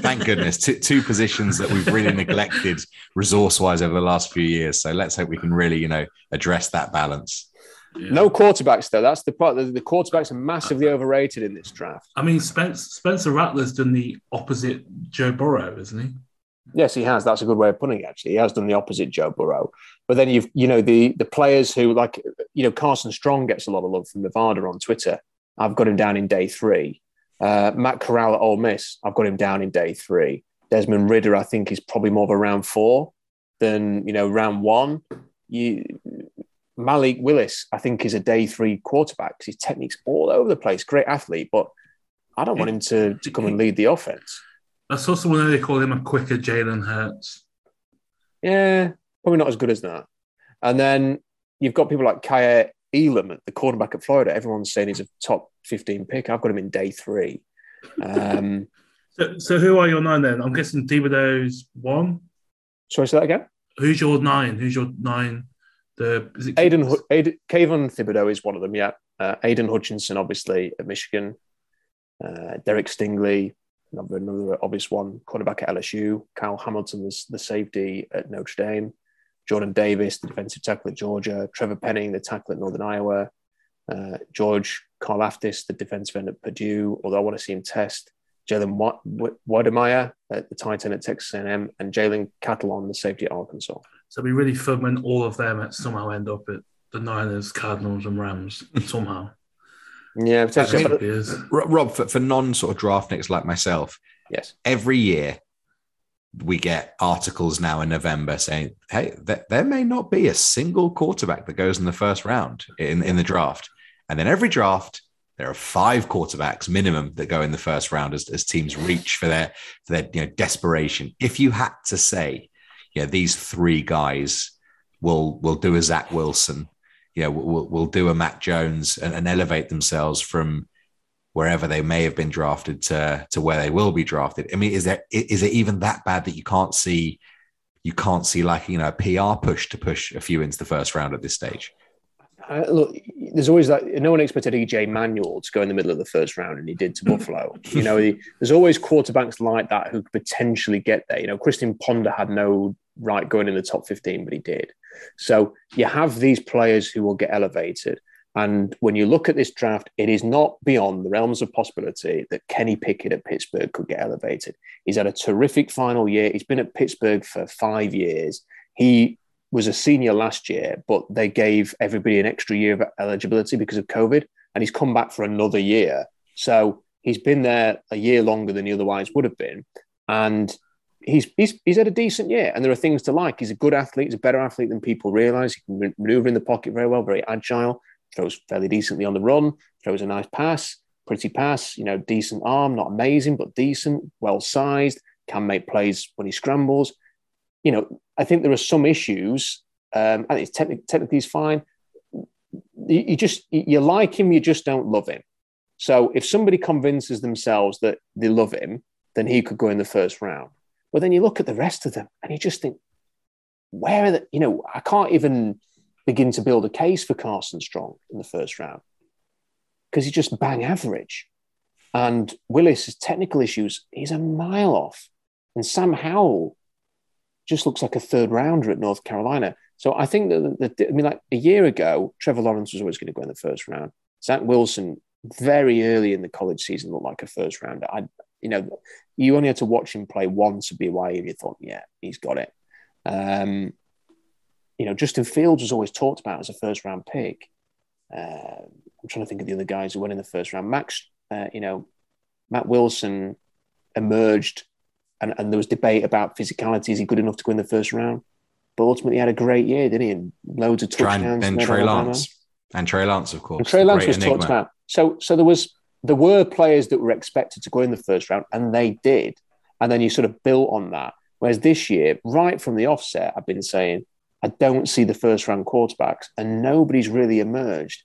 Thank goodness. Two, two, positions that we've really neglected resource wise over the last few years. So let's hope we can really, you know, address that balance. Yeah. No quarterbacks though. That's the part. The, the, quarterbacks are massively overrated in this draft. I mean, Spence, Spencer Rattler's done the opposite Joe Burrow, isn't he? Yes, he has. That's a good way of putting it. Actually, he has done the opposite Joe Burrow. But then you've, you know, the the players who like, you know, Carson Strong gets a lot of love from Nevada on Twitter. I've got him down in day three. Uh, Matt Corral at Ole Miss, I've got him down in day three. Desmond Ridder, I think, is probably more of a round four than you know round one. You Malik Willis, I think, is a day three quarterback because his technique's all over the place. Great athlete, but I don't want him to, to come and lead the offense. I saw someone they call him a quicker Jalen Hurts. Yeah, probably not as good as that. And then you've got people like Kaiir Elam, the quarterback at Florida. Everyone's saying he's a top 15 pick. I've got him in day three. Um, so, so who are your nine then? I'm guessing Thibodeaux's one. Sorry, say that again. Who's your nine? Who's your nine? The is it Aiden, Aiden Kayvon Thibodeaux is one of them. Yeah, uh, Aidan Hutchinson, obviously at Michigan. Uh, Derek Stingley, another, another obvious one, quarterback at LSU. Kyle Hamilton, was the safety at Notre Dame. Jordan Davis, the defensive tackle at Georgia. Trevor Penning, the tackle at Northern Iowa. Uh, George Karlaftis, the defensive end at Purdue, although I want to see him test. Jalen Wydermyer, at the tight end at Texas A&M, and Jalen Catalon, the safety at Arkansas. So it'd be really fun when all of them somehow end up at the Niners, Cardinals, and Rams somehow. Yeah, potentially. I mean, Rob, for, for non sort of draft nicks like myself, yes, every year we get articles now in November saying, "Hey, th- there may not be a single quarterback that goes in the first round in in the draft," and then every draft there are five quarterbacks minimum that go in the first round as, as teams reach for their for their you know desperation. If you had to say, yeah, these three guys will will do a Zach Wilson know, will, will do a Mac Jones and, and, elevate themselves from wherever they may have been drafted to to where they will be drafted. I mean, is there is it even that bad that you can't see you can't see like you know a PR push to push a few into the first round at this stage? Look, there's always that. No one expected EJ Manuel to go in the middle of the first round, and he did to Buffalo. you know, he, there's always quarterbacks like that who could potentially get there. You know, Christian Ponder had no right going in the top 15, but he did. So you have these players who will get elevated. And when you look at this draft, it is not beyond the realms of possibility that Kenny Pickett at Pittsburgh could get elevated. He's had a terrific final year. He's been at Pittsburgh for five years. He was a senior last year, but they gave everybody an extra year of eligibility because of COVID, and he's come back for another year. So he's been there a year longer than he otherwise would have been. And he's, he's he's had a decent year, and there are things to like. He's a good athlete. He's a better athlete than people realize. He can maneuver in the pocket very well, very agile. Throws fairly decently on the run. Throws a nice pass. pretty pass, you know, decent arm, not amazing, but decent, well sized, can make plays when he scrambles. You know, I think there are some issues. Um, I think technically, technically he's fine. You, you just you like him, you just don't love him. So if somebody convinces themselves that they love him, then he could go in the first round. But then you look at the rest of them and you just think, where are the, you know, I can't even begin to build a case for Carson Strong in the first round because he's just bang average. And Willis' technical issues, he's a mile off. And Sam Howell just looks like a third rounder at North Carolina. So I think that, I mean, like a year ago, Trevor Lawrence was always going to go in the first round. Zach Wilson, very early in the college season, looked like a first rounder. I, you know, you only had to watch him play once at BYU and you thought, yeah, he's got it. Um, you know, Justin Fields was always talked about as a first round pick. Uh, I'm trying to think of the other guys who went in the first round. Max, uh, you know, Matt Wilson emerged, and, and there was debate about physicality. Is he good enough to go in the first round? But ultimately, he had a great year, didn't he? And loads of touchdowns. And, and Trey Lance, and Trey Lance, of course. And Trey Lance was enigma. talked about. So, so there was there were players that were expected to go in the first round, and they did. And then you sort of built on that. Whereas this year, right from the offset, I've been saying I don't see the first round quarterbacks, and nobody's really emerged.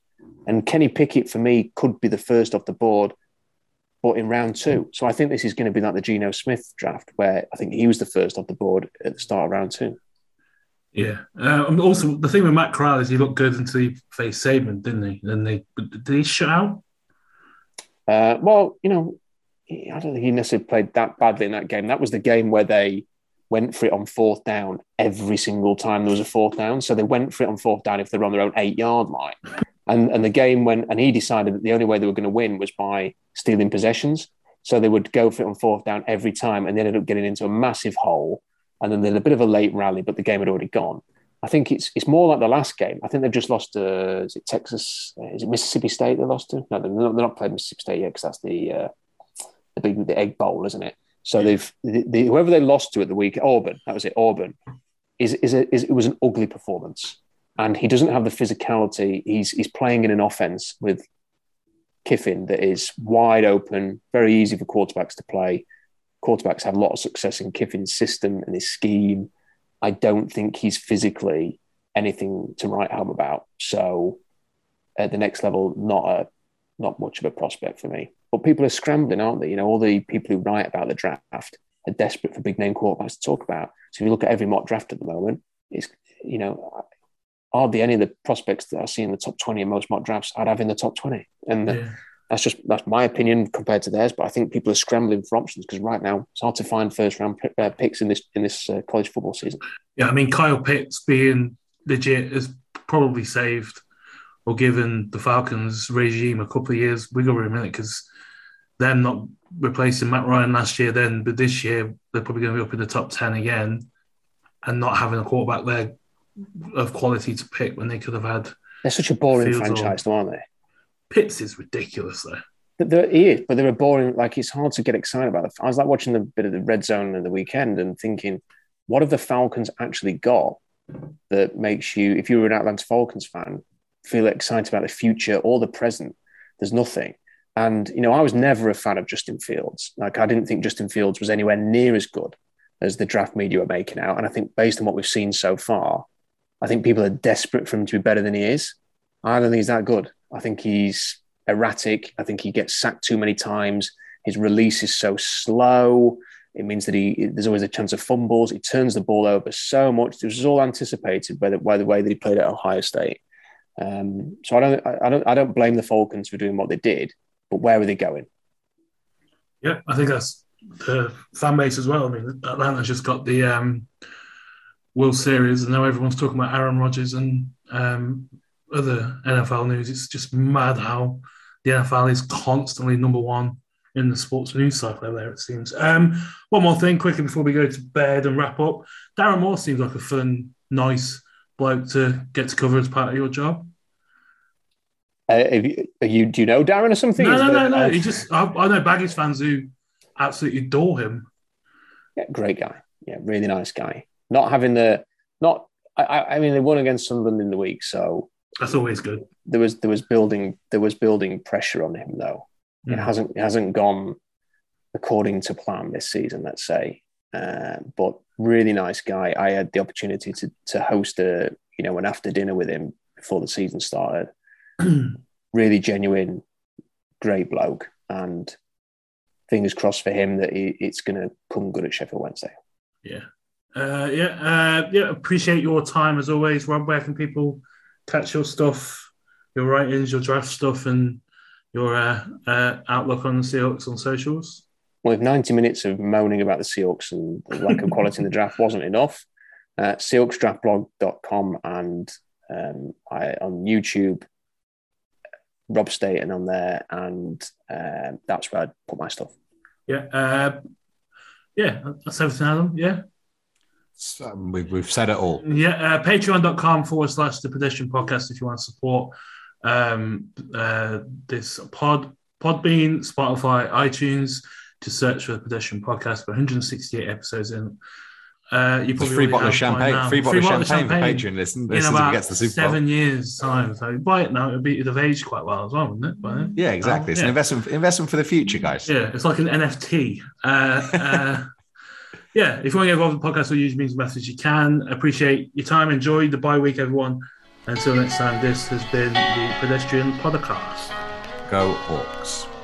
And Kenny Pickett, for me, could be the first off the board, but in round two. So I think this is going to be like the Geno Smith draft, where I think he was the first off the board at the start of round two. Yeah. Uh, and also, the thing with Matt Corral is he looked good until he faced Saban, didn't he? And they did he shut out? Uh, well, you know, I don't think he necessarily played that badly in that game. That was the game where they went for it on fourth down every single time there was a fourth down. So they went for it on fourth down if they were on their own eight yard line. And, and the game went, and he decided that the only way they were going to win was by stealing possessions. So they would go for it on fourth down every time and they ended up getting into a massive hole. And then they had a bit of a late rally, but the game had already gone. I think it's it's more like the last game. I think they've just lost to, is it Texas? Is it Mississippi State they lost to? No, they're not, they're not playing Mississippi State yet because that's the, uh, the big the Egg Bowl, isn't it? So they've the, whoever they lost to at the week, Auburn, that was it, Auburn, is is, a, is it was an ugly performance, and he doesn't have the physicality. He's he's playing in an offense with Kiffin that is wide open, very easy for quarterbacks to play. Quarterbacks have a lot of success in Kiffin's system and his scheme. I don't think he's physically anything to write home about. So at the next level, not a not much of a prospect for me. But people are scrambling, aren't they? You know, all the people who write about the draft are desperate for big name quarterbacks to talk about. So if you look at every mock draft at the moment, it's you know hardly any of the prospects that I see in the top twenty in most mock drafts I'd have in the top twenty, and yeah. that's just that's my opinion compared to theirs. But I think people are scrambling for options because right now it's hard to find first round uh, picks in this in this uh, college football season. Yeah, I mean Kyle Pitts being legit is probably saved or given the Falcons regime a couple of years wiggle room in it because them not replacing Matt Ryan last year, then but this year they're probably going to be up in the top ten again, and not having a quarterback there of quality to pick when they could have had. They're such a boring franchise, though, aren't they? Pitts is ridiculous, though. But they're, he is, but they're a boring. Like it's hard to get excited about. It. I was like watching the bit of the red zone in the weekend and thinking, what have the Falcons actually got that makes you, if you were an Atlanta Falcons fan, feel excited about the future or the present? There's nothing. And, you know, I was never a fan of Justin Fields. Like, I didn't think Justin Fields was anywhere near as good as the draft media were making out. And I think based on what we've seen so far, I think people are desperate for him to be better than he is. I don't think he's that good. I think he's erratic. I think he gets sacked too many times. His release is so slow. It means that he there's always a chance of fumbles. He turns the ball over so much. This was all anticipated by the, by the way that he played at Ohio State. Um, so I don't I don't I don't blame the Falcons for doing what they did but where are they going? Yeah, I think that's the fan base as well. I mean, Atlanta's just got the um, World Series, and now everyone's talking about Aaron Rodgers and um, other NFL news. It's just mad how the NFL is constantly number one in the sports news cycle there, it seems. Um, one more thing quickly before we go to bed and wrap up. Darren Moore seems like a fun, nice bloke to get to cover as part of your job. Uh, you, you, do you know Darren or something? No, no, no, no. He just I, I know Baggies fans who absolutely adore him. Yeah, great guy. Yeah, really nice guy. Not having the not. I, I mean, they won against Sunderland in the week, so that's always good. There was there was building there was building pressure on him though. Mm. It hasn't it hasn't gone according to plan this season, let's say. Uh, but really nice guy. I had the opportunity to to host a you know an after dinner with him before the season started. really genuine, great bloke, and fingers crossed for him that he, it's going to come good at Sheffield Wednesday. Yeah, uh, yeah, uh, yeah. Appreciate your time as always, Rob. Where can people catch your stuff, your writings, your draft stuff, and your uh, uh outlook on the Seahawks on socials? Well, if 90 minutes of moaning about the Seahawks and the lack of quality in the draft wasn't enough, uh, SeahawksDraftBlog.com and um, I, on YouTube, Rob Staton on there, and uh, that's where I put my stuff. Yeah, uh, yeah, that's everything, Adam. Yeah. Um, we've, we've said it all. Yeah, uh, patreon.com forward slash the pedestrian podcast if you want to support um, uh, this pod, Podbean, Spotify, iTunes to search for the Pedestrian Podcast. For 168 episodes in. Uh, you probably free bottle of champagne, free bottle, of champagne, for Patreon listen, in about gets the Super seven Bowl. years time. So buy it now; it'd be it'd have aged quite well as well, wouldn't it? But, yeah, exactly. Um, it's yeah. an investment investment for the future, guys. Yeah, it's like an NFT. Uh, uh, yeah, if you want to get involved in the podcast or use means message, you can. Appreciate your time. Enjoy the bye week, everyone. Until next time, this has been the Pedestrian Podcast. Go Hawks.